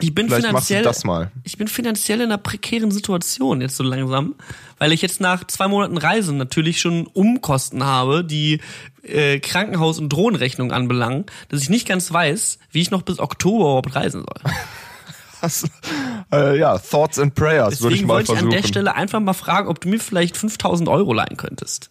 Ich bin Vielleicht machst du finanziell, das mal. ich bin finanziell in einer prekären Situation jetzt so langsam, weil ich jetzt nach zwei Monaten Reisen natürlich schon Umkosten habe, die äh, Krankenhaus- und Drohnenrechnung anbelangen, dass ich nicht ganz weiß, wie ich noch bis Oktober überhaupt reisen soll. Das, äh, ja, Thoughts and Prayers würde ich Deswegen mal wollte ich versuchen. an der Stelle einfach mal fragen, ob du mir vielleicht 5000 Euro leihen könntest.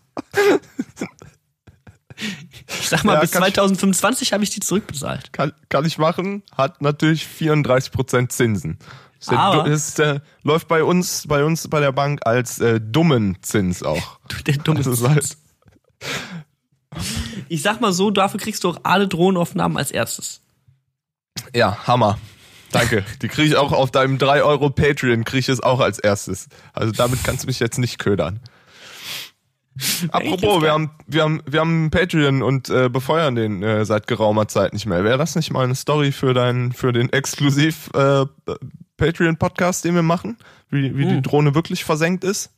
Ich sag mal, Ja, bis kann ich- 2025 habe ich die zurückbezahlt. kann, kann ich machen, hat natürlich 34% Zinsen. Ist der, Aber- ist der, läuft bei uns, bei uns bei der Bank als äh, dummen Zins auch. Der dumme ist halt, Ich sag mal so, dafür kriegst du auch alle Drohnenaufnahmen als erstes. ja, Hammer. Danke. Die kriege ich auch auf deinem 3 Euro Patreon, kriege ich es auch als erstes. Also damit kannst du mich jetzt nicht ködern. Apropos, wir haben, wir haben, wir haben einen Patreon und äh, befeuern den äh, seit geraumer Zeit nicht mehr. Wäre das nicht mal eine Story für deinen, für den exklusiv äh, Patreon-Podcast, den wir machen? Wie, wie Hm. die Drohne wirklich versenkt ist?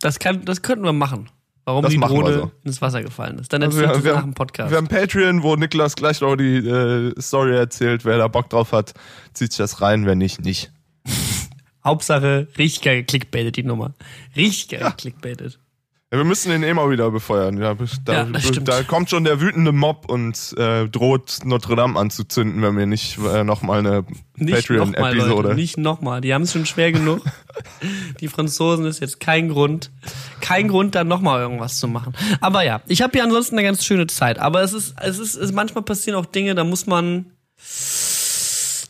Das kann, das könnten wir machen. Warum Das die Drohne so. ins Wasser gefallen ist. Dann Also erzählst wir, du nach dem Podcast. wir haben Patreon, wo Niklas gleich noch die äh, Story erzählt. Wer da Bock drauf hat, zieht sich das rein. Wer nicht, nicht. Hauptsache, richtig geil geklickbaitet, die Nummer. Richtig geil geklickbaitet. Ja, wir müssen den eh mal wieder befeuern. Ja, da, da kommt schon der wütende Mob und äh, droht Notre Dame anzuzünden, wenn wir nicht äh, noch eine nochmal, Leute. Patreon-Episode. Nicht nochmal. Die haben es schon schwer genug. die Franzosen ist jetzt kein Grund. Kein Grund, dann nochmal irgendwas zu machen. Aber ja, ich habe hier ansonsten eine ganz schöne Zeit. Aber es ist, es ist, es manchmal passieren auch Dinge, da muss man.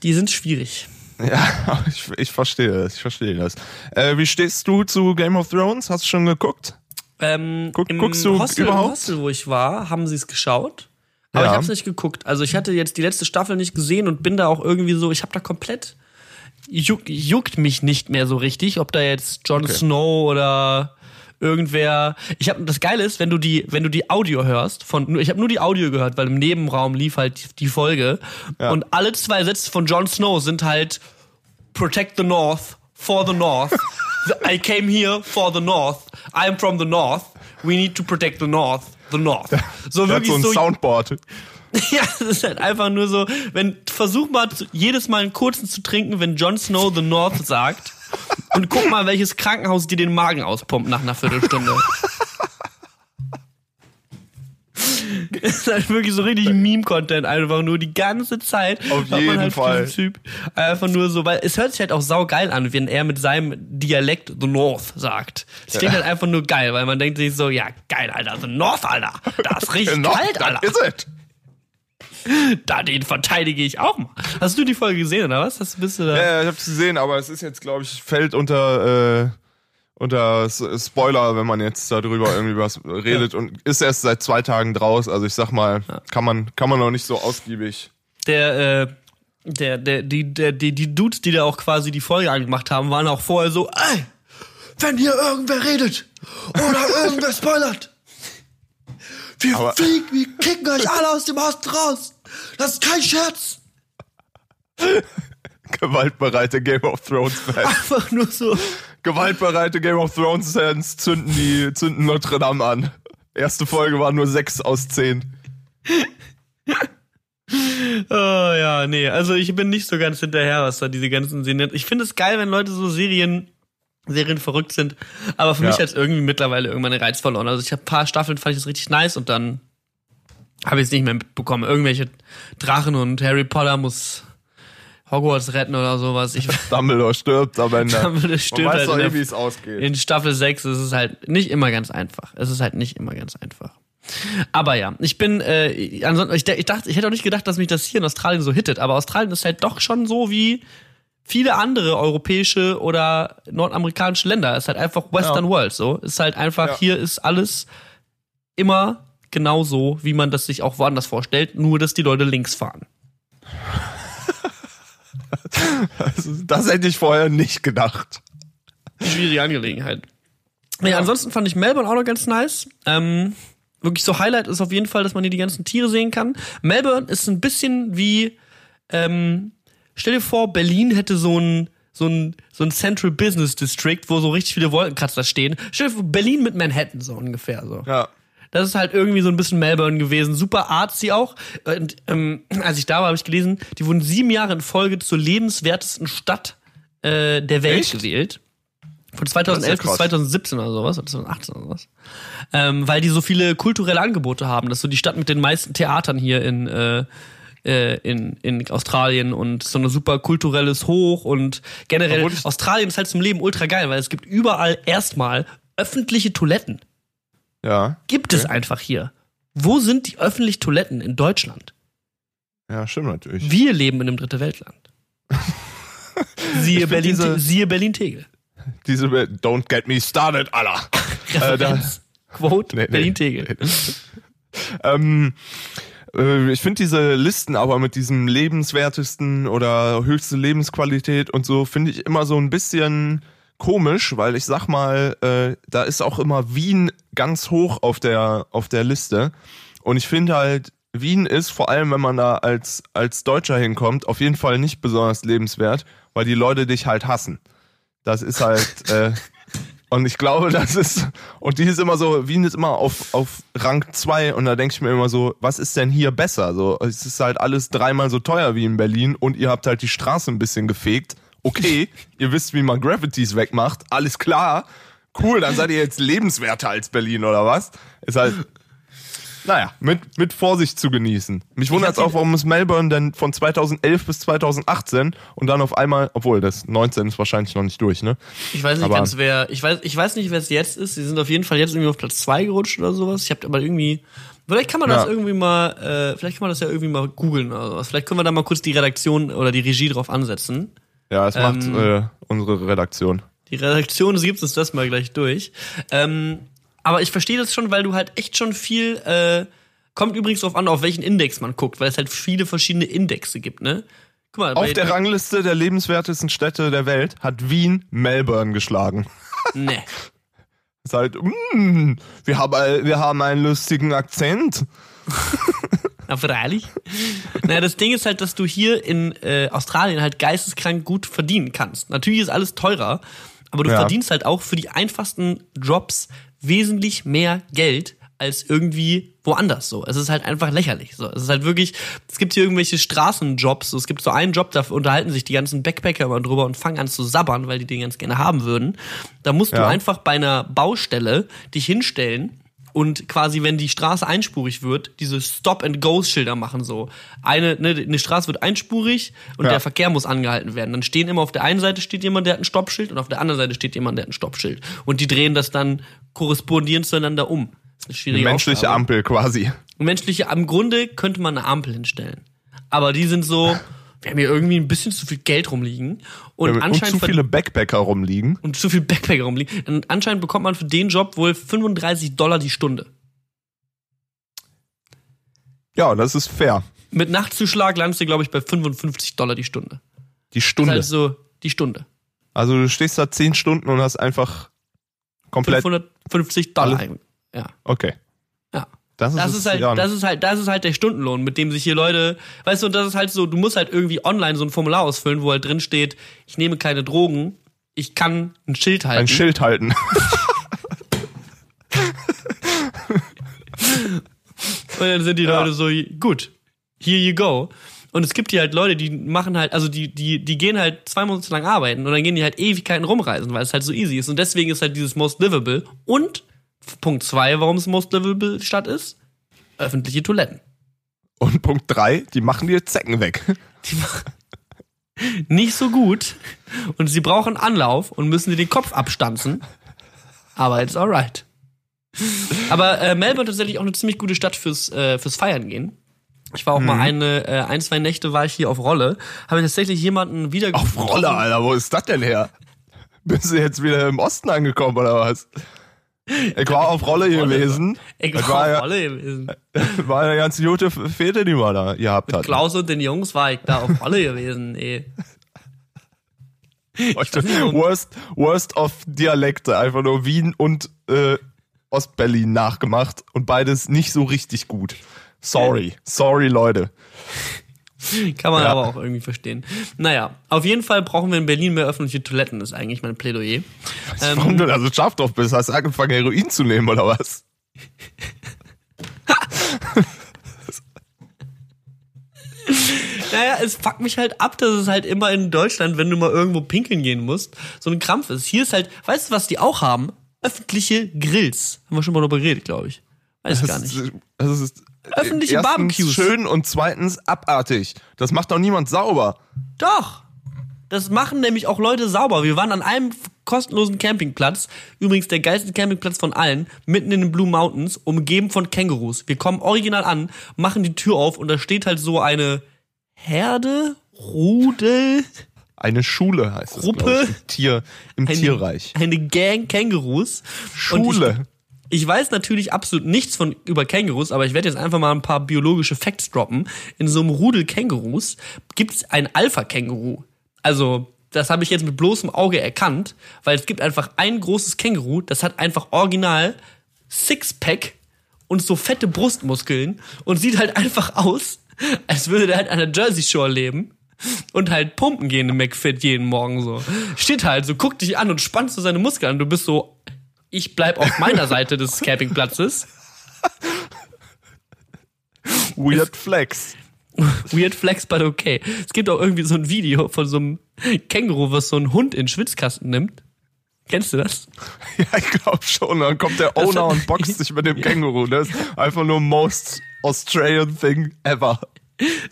Die sind schwierig. Ja, ich, ich verstehe das. Ich verstehe das. Äh, wie stehst du zu Game of Thrones? Hast du schon geguckt? Ähm, Guck- im guckst du Hostel, überhaupt? Im Hostel, wo ich war, haben sie es geschaut. Aber Ja. ich habe es nicht geguckt. Also ich hatte jetzt die letzte Staffel nicht gesehen und bin da auch irgendwie so, ich habe da komplett juck, juckt mich nicht mehr so richtig, ob da jetzt Jon Okay. Snow oder irgendwer. Ich habe das Geile ist, wenn du die, wenn du die Audio hörst von, ich habe nur die Audio gehört, weil im Nebenraum lief halt die, die Folge Ja. und alle zwei Sätze von Jon Snow sind halt Protect the North for the North. I came here for the North. I'm from the North. We need to protect the North. The North. So Der hat wirklich so ein so. Soundboard. Ja, das ist halt einfach nur so, wenn, versuch mal jedes Mal einen kurzen zu trinken, wenn Jon Snow the North sagt. Und guck mal, welches Krankenhaus dir den Magen auspumpt nach einer Viertelstunde. ist halt wirklich so richtig Meme-Content, einfach nur die ganze Zeit. Auf jeden halt Fall. Typ einfach nur so, weil es hört sich halt auch saugeil an, wenn er mit seinem Dialekt The North sagt. Es klingt halt einfach nur geil, weil man denkt sich so, ja, geil, Alter, The North, Alter. Das ist richtig kalt, das Alter. ist es. Da, den verteidige ich auch mal. Hast du die Folge gesehen, oder was? Hast, bist du da? Ja, ich hab's gesehen, aber es ist jetzt, glaube ich, fällt unter, äh, unter S- Spoiler, wenn man jetzt darüber irgendwie was redet und ist erst seit zwei Tagen draus. Also ich sag mal, kann man, kann man noch nicht so ausgiebig. der, äh, der, der, die, der, die, die Dudes, die da auch quasi die Folge angemacht haben, waren auch vorher so, ey, wenn hier irgendwer redet oder irgendwer spoilert, wir Aber- fliegen, wir kicken euch alle aus dem Haus raus. Das ist kein Scherz. Gewaltbereite Game of Thrones Fans. Einfach nur so. Gewaltbereite Game of Thrones Fans zünden die, zünden Notre Dame an. Erste Folge war nur sechs aus zehn. Oh ja, nee, also ich bin nicht so ganz hinterher, was da diese ganzen Serien. Ich finde es geil, wenn Leute so Serien Serien verrückt sind, aber für Ja. mich hat es irgendwie mittlerweile irgendwann den Reiz verloren. Also ich habe ein paar Staffeln fand ich das richtig nice und dann habe ich es nicht mehr mitbekommen. Irgendwelche Drachen und Harry Potter muss Hogwarts retten oder sowas. Ich Dumbledore stirbt am Ende. Dumbledore stirbt Man weiß halt doch eh, wie es ausgeht. in Staffel 6 ist es halt nicht immer ganz einfach. Es ist halt nicht immer ganz einfach. Aber ja, ich bin, äh, ansonsten, ich, ich dachte, ich hätte auch nicht gedacht, dass mich das hier in Australien so hittet, aber Australien ist halt doch schon so wie viele andere europäische oder nordamerikanische Länder. Es ist halt einfach Western Ja. World so. Es ist halt einfach, Ja. hier ist alles immer genauso, wie man das sich auch woanders vorstellt, nur dass die Leute links fahren. Also, das hätte ich vorher nicht gedacht. schwierige Angelegenheit. Ja, ansonsten fand ich Melbourne auch noch ganz nice. Ähm, wirklich so Highlight ist auf jeden Fall, dass man hier die ganzen Tiere sehen kann. Melbourne ist ein bisschen wie, ähm, stell dir vor, Berlin hätte so ein so ein, so ein Central Business District, wo so richtig viele Wolkenkratzer stehen. Stell dir vor, Berlin mit Manhattan so ungefähr so. Ja. Das ist halt irgendwie so ein bisschen Melbourne gewesen. Super artsy auch. Und, ähm, als ich da war, habe ich gelesen, die wurden sieben Jahre in Folge zur lebenswertesten Stadt äh, der Welt Echt? gewählt. Von Das ist ja 2011 bis krass. 2017 oder sowas, oder 2018 oder sowas. Ähm, weil die so viele kulturelle Angebote haben. Das ist so die Stadt mit den meisten Theatern hier in, äh, äh, in, in Australien und so ein super kulturelles Hoch und generell Australien ist halt zum Leben ultra geil, weil es gibt überall erstmal öffentliche Toiletten Ja. gibt es einfach hier. Wo sind die öffentlichen Toiletten in Deutschland? Ja, stimmt natürlich. Wir leben in einem dritte Weltland. Siehe find Berlin, diese- siehe Berlin. Diese Don't get me started, Alter. Äh. Quote Nee, nee. Berlin Tegel. ähm, äh, ich finde diese Listen aber mit diesem lebenswertesten oder höchste Lebensqualität und so finde ich immer so ein bisschen komisch, weil ich sag mal, äh, da ist auch immer Wien ganz hoch auf der auf der Liste und ich finde halt Wien ist vor allem, wenn man da als als Deutscher hinkommt, auf jeden Fall nicht besonders lebenswert, weil die Leute dich halt hassen. Das ist halt äh, und ich glaube, das ist, und die ist immer so, Wien ist immer auf, auf Rang 2 und da denke ich mir immer so, was ist denn hier besser? So, es ist halt alles dreimal so teuer wie in Berlin und ihr habt halt die Straße ein bisschen gefegt. Okay, ihr wisst, wie man Gravities wegmacht, alles klar. Cool, dann seid ihr jetzt lebenswerter als Berlin oder was? Ist halt, naja, mit, mit Vorsicht zu genießen. Mich wundert es hab auch, warum ist Melbourne denn von 2011 bis 2018 und dann auf einmal, obwohl das 19 ist wahrscheinlich noch nicht durch, ne? Ich weiß nicht Aber- ganz wer, ich weiß, ich weiß nicht, wer es jetzt ist. Sie sind auf jeden Fall jetzt irgendwie auf Platz zwei gerutscht oder sowas. Ich habe aber irgendwie, vielleicht kann man das Ja. irgendwie mal, äh, vielleicht kann man das ja irgendwie mal googeln oder sowas. Vielleicht können wir da mal kurz die Redaktion oder die Regie drauf ansetzen. Ja, es macht Ähm, äh, unsere Redaktion. Die Redaktion gibt uns das mal gleich durch. Ähm, aber ich verstehe das schon, weil du halt echt schon viel, äh, kommt übrigens drauf an, auf welchen Index man guckt, weil es halt viele verschiedene Indexe gibt, ne? Guck mal, Auf der Rangliste der lebenswertesten Städte der Welt hat Wien Melbourne geschlagen. Ne. Ist halt, mm, wir, haben, wir haben einen lustigen Akzent. Na, freilich. naja, das Ding ist halt, dass du hier in äh, Australien halt geisteskrank gut verdienen kannst. Natürlich ist alles teurer, aber du Ja. verdienst halt auch für die einfachsten Jobs wesentlich mehr Geld als irgendwie woanders so. Es ist halt einfach lächerlich so. Es ist halt wirklich, es gibt hier irgendwelche Straßenjobs, so. es gibt so einen Job, da unterhalten sich die ganzen Backpacker immer drüber und fangen an zu sabbern, weil die den ganz gerne haben würden. Da musst du Ja. einfach bei einer Baustelle dich hinstellen und quasi, wenn die Straße einspurig wird, diese Stop-and-Go-Schilder machen so. Eine, ne, eine Straße wird einspurig und Ja. der Verkehr muss angehalten werden. Dann stehen immer auf der einen Seite steht jemand, der hat ein Stoppschild und auf der anderen Seite steht jemand, der hat ein Stoppschild. Und die drehen das dann korrespondierend zueinander um. Das ist eine schwierige Menschliche Aufgabe. Ampel quasi. Menschliche, am Grunde könnte man eine Ampel hinstellen. Aber die sind so, wir haben hier irgendwie ein bisschen zu viel Geld rumliegen und und anscheinend zu ver- viele Backpacker rumliegen. und zu viel Backpacker rumliegen. Und anscheinend bekommt man für den Job wohl 35 Dollar die Stunde. Ja, das ist fair. Mit Nachtzuschlag landest du, glaube ich, bei 55 Dollar die Stunde. Die Das Stunde. ist halt so die Stunde. Also du stehst da zehn Stunden und hast einfach komplett. 550 Dollar. Ja. Okay. Das ist, Das ist halt, das ist halt, das ist halt der Stundenlohn, mit dem sich hier Leute, weißt du, und das ist halt so, du musst halt irgendwie online so ein Formular ausfüllen, wo halt drin steht, ich nehme keine Drogen, ich kann ein Schild halten. ein Schild halten. Und dann sind die Ja. Leute so, gut, here you go. Und es gibt hier halt Leute, die machen halt, also die, die, die gehen halt zwei Monate lang arbeiten und dann gehen die halt Ewigkeiten rumreisen, weil es halt so easy ist. Und deswegen ist halt dieses Most Livable. Und Punkt zwei, warum es Most Livable Stadt ist, öffentliche Toiletten. Und Punkt drei, die machen dir Zecken weg. Die machen nicht so gut und sie brauchen Anlauf und müssen dir den Kopf abstanzen. Aber it's alright. Aber äh, Melbourne tatsächlich auch eine ziemlich gute Stadt fürs, äh, fürs Feiern gehen. Ich war auch mal eine, äh, ein, zwei Nächte war ich hier auf Rolle, habe ich tatsächlich jemanden wieder Auf Rolle, Alter, wo ist das denn her? Bist du jetzt wieder im Osten angekommen oder was? Ich war auf Rolle gewesen. Ich war war auf Rolle gewesen. War eine ganz gute Fete, die wir da gehabt hatten. Klaus und den Jungs war ich da auf Rolle gewesen, ey. Heute nicht, worst, worst of Dialekte, einfach nur Wien und äh, Ostberlin nachgemacht und beides nicht so richtig gut. Sorry, sorry Leute. Kann man Ja. aber auch irgendwie verstehen. Naja, auf jeden Fall brauchen wir in Berlin mehr öffentliche Toiletten, ist eigentlich mein Plädoyer. Ähm, Warum du da so scharf drauf bist? Hast du angefangen Heroin zu nehmen oder was? Naja, es fuckt mich halt ab, dass es halt immer in Deutschland, wenn du mal irgendwo pinkeln gehen musst, so ein Krampf ist. Hier ist halt, weißt du, was die auch haben? Öffentliche Grills. Haben wir schon mal darüber geredet, glaube ich. Weiß gar nicht. das ist Öffentliche erstens Barbecues. schön und zweitens abartig. Das macht doch niemand sauber. Doch. Das machen nämlich auch Leute sauber. Wir waren an einem kostenlosen Campingplatz, übrigens der geilste Campingplatz von allen, mitten in den Blue Mountains, umgeben von Kängurus. Wir kommen original an, machen die Tür auf und da steht halt so eine Herde, Rudel, Eine Schule heißt es. Gruppe? ich, Im, Tier, im eine, Tierreich. eine Gang Kängurus. Schule. Ich, weiß natürlich absolut nichts von über Kängurus, aber ich werde jetzt einfach mal ein paar biologische Facts droppen. In so einem Rudel Kängurus gibt es ein Alpha-Känguru. Also, das habe ich jetzt mit bloßem Auge erkannt, weil es gibt einfach ein großes Känguru, das hat einfach original Sixpack und so fette Brustmuskeln und sieht halt einfach aus, als würde der halt an der Jersey Shore leben und halt pumpen gehen im McFit jeden Morgen so. Steht halt so, guckt dich an und spannt so seine Muskeln an. Du bist so, ich bleib auf meiner Seite des Campingplatzes. Weird Flex. Weird flex, but okay. Es gibt auch irgendwie so ein Video von so einem Känguru, was so einen Hund in den Schwitzkasten nimmt. Kennst du das? Ja, ich glaube schon. Dann kommt der Owner und boxt sich mit dem Känguru. Das ist einfach nur most Australian thing ever.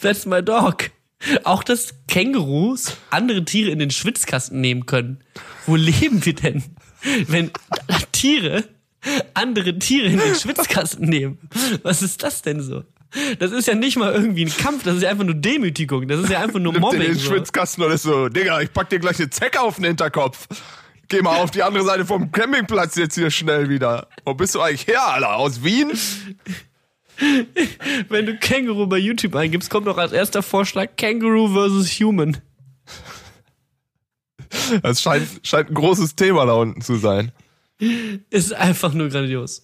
That's my dog. Auch dass Kängurus andere Tiere in den Schwitzkasten nehmen können. Wo leben wir denn? Wenn Tiere andere Tiere in den Schwitzkasten nehmen. Was ist das denn so? Das ist ja nicht mal irgendwie ein Kampf, das ist ja einfach nur Demütigung, das ist ja einfach nur Nimmt den in Mobbing. den So. Schwitzkasten ist so, Digga, ich pack dir gleich eine Zecke auf den Hinterkopf. Geh mal auf die andere Seite vom Campingplatz jetzt hier schnell wieder. Wo bist du eigentlich her, Alter? Aus Wien? Wenn du Känguru bei YouTube eingibst, kommt doch als erster Vorschlag Känguru versus Human. Das scheint, scheint ein großes Thema da unten zu sein. Ist einfach nur grandios.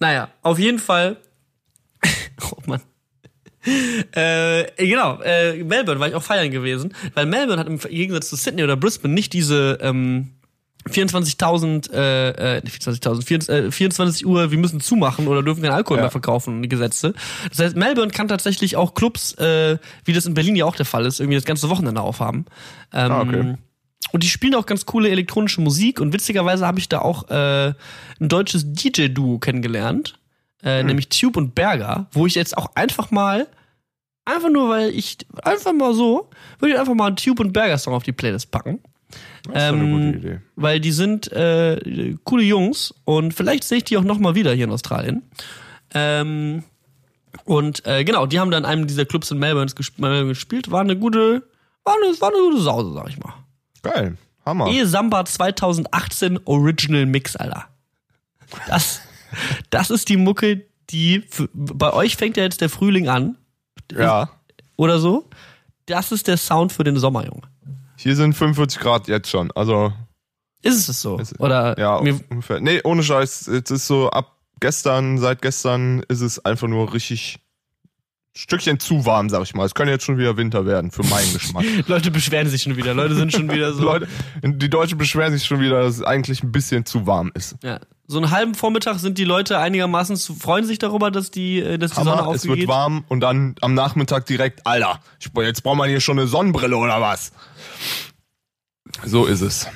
Naja, auf jeden Fall. Oh Mann. Äh, genau, äh, Melbourne war ich auch feiern gewesen, weil Melbourne hat im Gegensatz zu Sydney oder Brisbane nicht diese ähm, 24.000, äh, äh, nicht 24.000, 24, äh, 24 Uhr, wir müssen zumachen oder dürfen keinen Alkohol Ja. mehr verkaufen, Gesetze. Das heißt, Melbourne kann tatsächlich auch Clubs, äh, wie das in Berlin ja auch der Fall ist, irgendwie das ganze Wochenende aufhaben. Ähm, Ah, okay. Und die spielen auch ganz coole elektronische Musik und witzigerweise habe ich da auch äh, ein deutsches DJ-Duo kennengelernt. äh, nämlich Tube und Berger, wo ich jetzt auch einfach mal, einfach nur weil ich, einfach mal so, würde ich einfach mal einen Tube und Berger Song auf die Playlist packen. Das ist doch eine Ähm, gute Idee. Weil die sind äh, coole Jungs und vielleicht sehe ich die auch nochmal wieder hier in Australien. Ähm, und äh, genau, die haben dann in einem dieser Clubs in Melbourne gespielt. War eine gute, war eine, war eine gute Sause, sag ich mal. Geil. Hammer. E Samba 2018 Original Mix, Alter. Das, das ist die Mucke, die für, bei euch fängt ja jetzt der Frühling an Ja. oder so. Das ist der Sound für den Sommer, Junge. Hier sind 45 Grad jetzt schon. Also, Ist es so? Oder ja, mir, ungefähr. Nee, ohne Scheiß. Es ist so ab gestern, seit gestern ist es einfach nur richtig Stückchen zu warm, sag ich mal. Es könnte jetzt schon wieder Winter werden, für meinen Geschmack. Leute beschweren sich schon wieder. Leute sind schon wieder so. Leute, die Deutschen beschweren sich schon wieder, dass es eigentlich ein bisschen zu warm ist. Ja. So einen halben Vormittag sind die Leute einigermaßen zu, freuen sich darüber, dass die, äh, dass die Sonne Hammer, es wird aufgeht. warm und dann am Nachmittag direkt, Alter, ich, jetzt braucht man hier schon eine Sonnenbrille oder was? So ist es.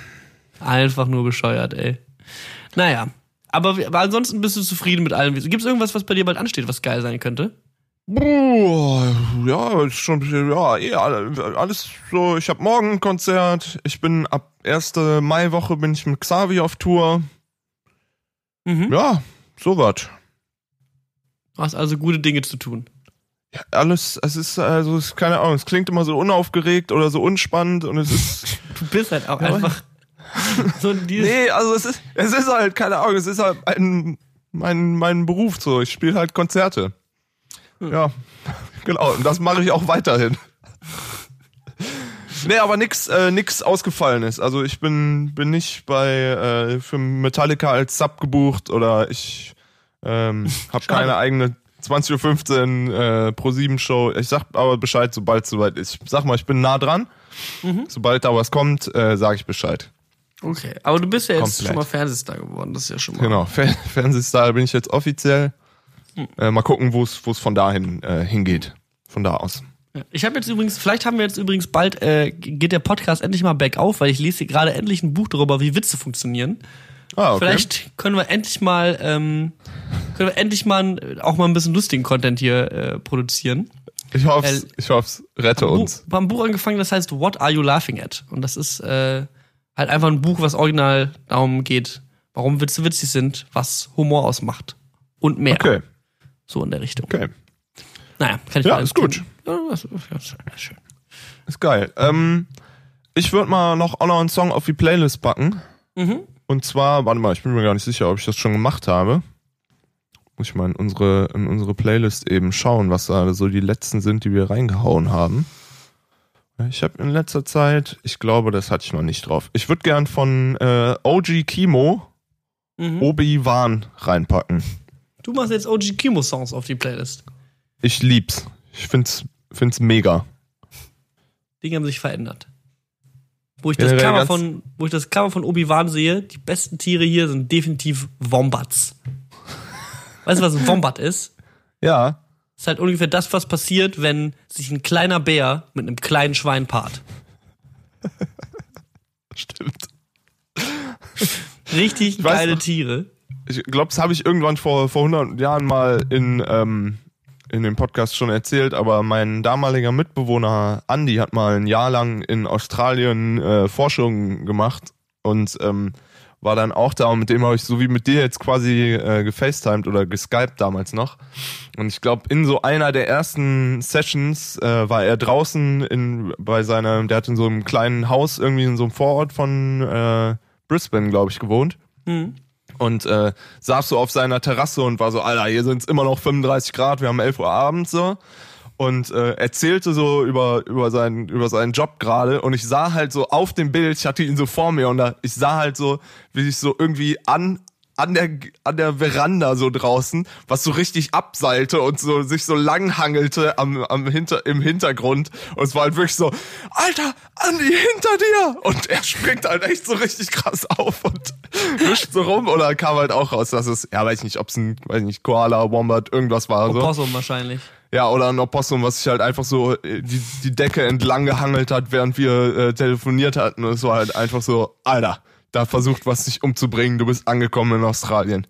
Einfach nur bescheuert, ey. Naja. Aber, aber ansonsten bist du zufrieden mit allem. Gibt es irgendwas, was bei dir bald ansteht, was geil sein könnte? Ja, ist schon, ja, eh, alle- alles so. Ich habe morgen ein Konzert. Ich bin ab 1. Maiwoche bin ich mit Xavi auf Tour. Mhm. Ja, sowas. Du hast also gute Dinge zu tun. Ja, alles, es ist, also, es ist, keine Ahnung, es klingt immer so unaufgeregt oder so unspannend und es ist, Du bist halt auch Ja, einfach so die nee, also es ist, es ist halt, keine Ahnung, es ist halt ein, mein, mein Beruf so. Ich spiele halt Konzerte. Ja, genau, und das mache ich auch weiterhin. Nee, aber nix, äh, nix ausgefallenes. Also ich bin, bin nicht bei äh, für Metallica als Sub gebucht oder ich ähm, habe keine eigene 20.15 Uhr äh, Pro 7 Show. Ich sag aber Bescheid, sobald es soweit ist. Ich sag mal, ich bin nah dran. Sobald da was kommt, äh, sage ich Bescheid. Okay, aber du bist ja jetzt Komplett. schon mal Fernsehstar geworden, das ist ja schon mal. Genau, Fer Fernsehstar bin ich jetzt offiziell. Äh, mal gucken, wo es von dahin äh, hingeht. Von da aus. Ich habe jetzt übrigens, vielleicht haben wir jetzt übrigens bald, äh, geht der Podcast endlich mal bergauf, weil ich lese hier gerade endlich ein Buch darüber, wie Witze funktionieren. Ah, okay. Vielleicht können wir endlich mal, ähm, können wir endlich mal auch mal ein bisschen lustigen Content hier äh, produzieren. Ich hoffe, Äh, ich hoffe, rette uns. Buch, haben ein Buch angefangen, das heißt What Are You Laughing At? Und das ist äh, halt einfach ein Buch, was original darum geht, warum Witze witzig sind, was Humor ausmacht und mehr. Okay, So in der Richtung. okay. Naja, kann ich Ja, mal ist gut. Ja, ist, ist schön. Ist geil. Ähm, ich würde mal noch auch noch einen Song auf die Playlist packen. Mhm. Und zwar, warte mal, ich bin mir gar nicht sicher, ob ich das schon gemacht habe. Muss ich mal in unsere, in unsere Playlist eben schauen, was da so die letzten sind, die wir reingehauen haben. Ich habe in letzter Zeit, ich glaube, das hatte ich noch nicht drauf. Ich würde gern von äh, OG Kimo Mhm. Obi-Wan reinpacken. Du machst jetzt OG Kimo Songs auf die Playlist. Ich lieb's. Ich find's, find's mega. Dinge haben sich verändert. Wo ich das Generell Cover von, wo ich das Cover von Obi-Wan sehe, die besten Tiere hier sind definitiv Wombats. Weißt du, was ein Wombat ist? Ja, Das ist halt ungefähr das, was passiert, wenn sich ein kleiner Bär mit einem kleinen Schwein paart. stimmt. Richtig geile noch- Tiere. Ich glaube, das habe ich irgendwann vor, vor 100 Jahren mal in, ähm, in dem Podcast schon erzählt, aber mein damaliger Mitbewohner Andy hat mal ein Jahr lang in Australien äh, Forschung gemacht und ähm, war dann auch da und mit dem habe ich so wie mit dir jetzt quasi äh, gefacetimed oder geskypt damals noch. Und ich glaube, in so einer der ersten Sessions äh, war er draußen in bei seiner, der hat in so einem kleinen Haus irgendwie in so einem Vorort von äh, Brisbane, glaube ich, gewohnt Mhm. Und äh, saß so auf seiner Terrasse und war so, Alter, hier sind es immer noch 35 Grad, wir haben 11 Uhr abends so. Und äh, erzählte so über über seinen über seinen Job gerade und ich sah halt so auf dem Bild, ich hatte ihn so vor mir und da ich sah halt so, wie sich so irgendwie an an der an der Veranda so draußen, was so richtig abseilte und so sich so langhangelte am am hinter im Hintergrund und es war halt wirklich so Alter, Andi hinter dir und er springt halt echt so richtig krass auf und wischt so rum oder kam halt auch raus, dass es ja weiß ich nicht, ob es ein weiß ich nicht Koala, Wombat irgendwas war so. Opossum wahrscheinlich. Ja, oder ein Opossum, was sich halt einfach so äh, die, die Decke entlang gehangelt hat, während wir äh, telefoniert hatten. Und es war halt einfach so, Alter, da versucht was dich umzubringen, du bist angekommen in Australien.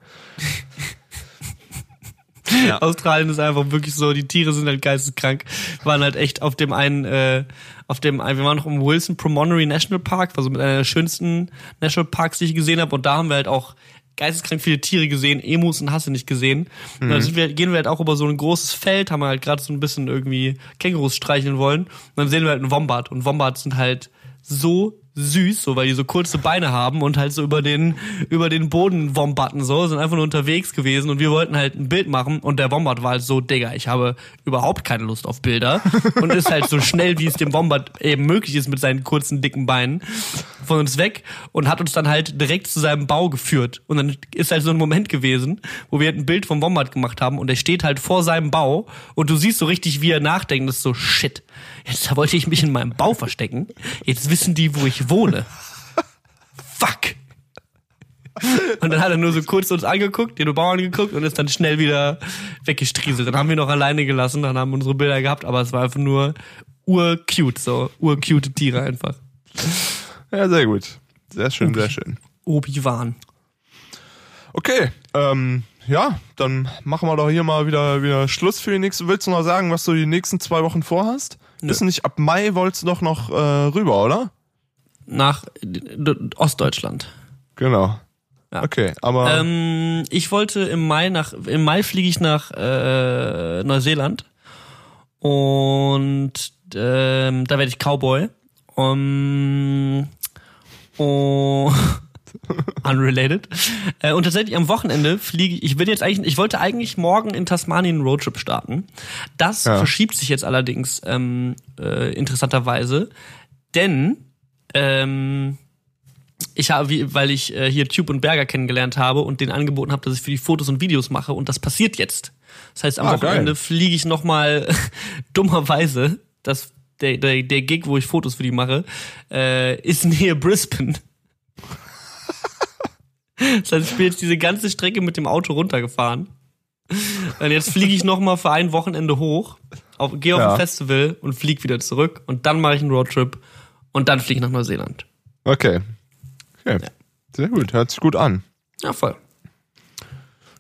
Ja. Australien ist einfach wirklich so, die Tiere sind halt geisteskrank. Wir waren halt echt auf dem einen, äh, auf dem einen, wir waren noch im Wilson Promontory National Park, war so mit einer der schönsten National Parks, die ich gesehen habe. Und da haben wir halt auch geisteskrank viele Tiere gesehen, Emus und hast du nicht gesehen. Und dann sind wir, gehen wir halt auch über so ein großes Feld, haben wir halt gerade so ein bisschen irgendwie Kängurus streicheln wollen. Und dann sehen wir halt einen Wombat. Und Wombats sind halt so süß, so weil die so kurze Beine haben und halt so über den über den Boden wombatten so, sind einfach nur unterwegs gewesen und wir wollten halt ein Bild machen und der Wombat war halt so, Digga, ich habe überhaupt keine Lust auf Bilder und ist halt so schnell, wie es dem Wombat eben möglich ist mit seinen kurzen dicken Beinen von uns weg und hat uns dann halt direkt zu seinem Bau geführt und dann ist halt so ein Moment gewesen, wo wir halt ein Bild vom Wombat gemacht haben und er steht halt vor seinem Bau und du siehst so richtig, wie er nachdenkt, das ist so shit. Jetzt wollte ich mich in meinem Bau verstecken. Jetzt wissen die, wo ich wohne. Fuck. Und dann hat er nur so kurz uns angeguckt, den Bau angeguckt und ist dann schnell wieder weggestrieselt. Dann haben wir noch alleine gelassen, dann haben wir unsere Bilder gehabt, aber es war einfach nur urcute, so urcute Tiere einfach. Ja, sehr gut. Sehr schön, sehr schön. Obi-Wan. Okay, ähm, ja, dann machen wir doch hier mal wieder, wieder Schluss für die nächste. Willst du noch sagen, was du die nächsten zwei Wochen vorhast? Nö. Bist du nicht ab Mai wolltest du doch noch äh, rüber, oder? Nach Ostdeutschland. Genau. Ja. Okay, aber Ähm, ich wollte im Mai nach, im Mai fliege ich nach äh, Neuseeland und ähm, da werde ich Cowboy. Um, oh, unrelated. Äh, und tatsächlich am Wochenende fliege ich, ich will jetzt eigentlich, ich wollte eigentlich morgen in Tasmanien einen Roadtrip starten. Das Ja. verschiebt sich jetzt allerdings ähm, äh, interessanterweise, denn ähm, ich habe, weil ich äh, hier Tube und Berger kennengelernt habe und den angeboten habe, dass ich für die Fotos und Videos mache und das passiert jetzt. Das heißt, am Ah, Wochenende geil. fliege ich nochmal dummerweise, das, der, der, der Gig, wo ich Fotos für die mache, äh, ist nähe Brisbane. Das heißt, ich bin jetzt diese ganze Strecke mit dem Auto runtergefahren. Und jetzt fliege ich nochmal für ein Wochenende hoch, auf, gehe auf Ja. ein Festival und fliege wieder zurück. Und dann mache ich einen Roadtrip und dann fliege ich nach Neuseeland. okay. Okay. Sehr gut, hört sich gut an. Ja, voll.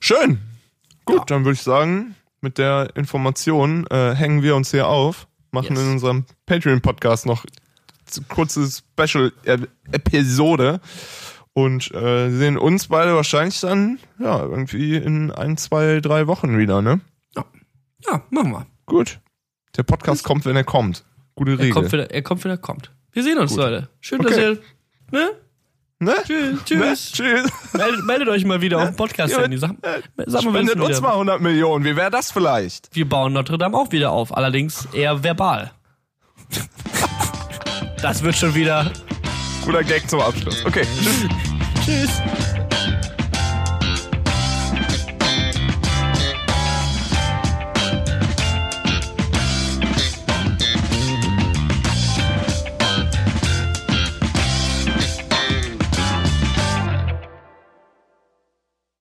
Schön. Gut, Ja. dann würde ich sagen, mit der Information äh, hängen wir uns hier auf, machen Yes. in unserem Patreon-Podcast noch z- kurze Special-Episode und äh, sehen uns beide wahrscheinlich dann ja irgendwie in ein, zwei, drei Wochen wieder, ne? Ja, machen wir. Gut. Der Podcast kommt, wenn er kommt. Gute Er Regel. kommt, wenn er kommt, wenn er kommt. Wir sehen uns, Gut. Leute. Schön, Okay. dass ihr. Ne? ne? Tschüss, Ne? tschüss. Tschüss. Meldet, meldet euch mal wieder auf dem Podcast-Handy. Sag, sag mal, Spendet uns mal 100 Millionen. Wie wäre das vielleicht? Wir bauen Notre Dame auch wieder auf, allerdings eher verbal. das wird schon wieder. Guter Gag zum Abschluss. Okay. Tschüss. Tschüss.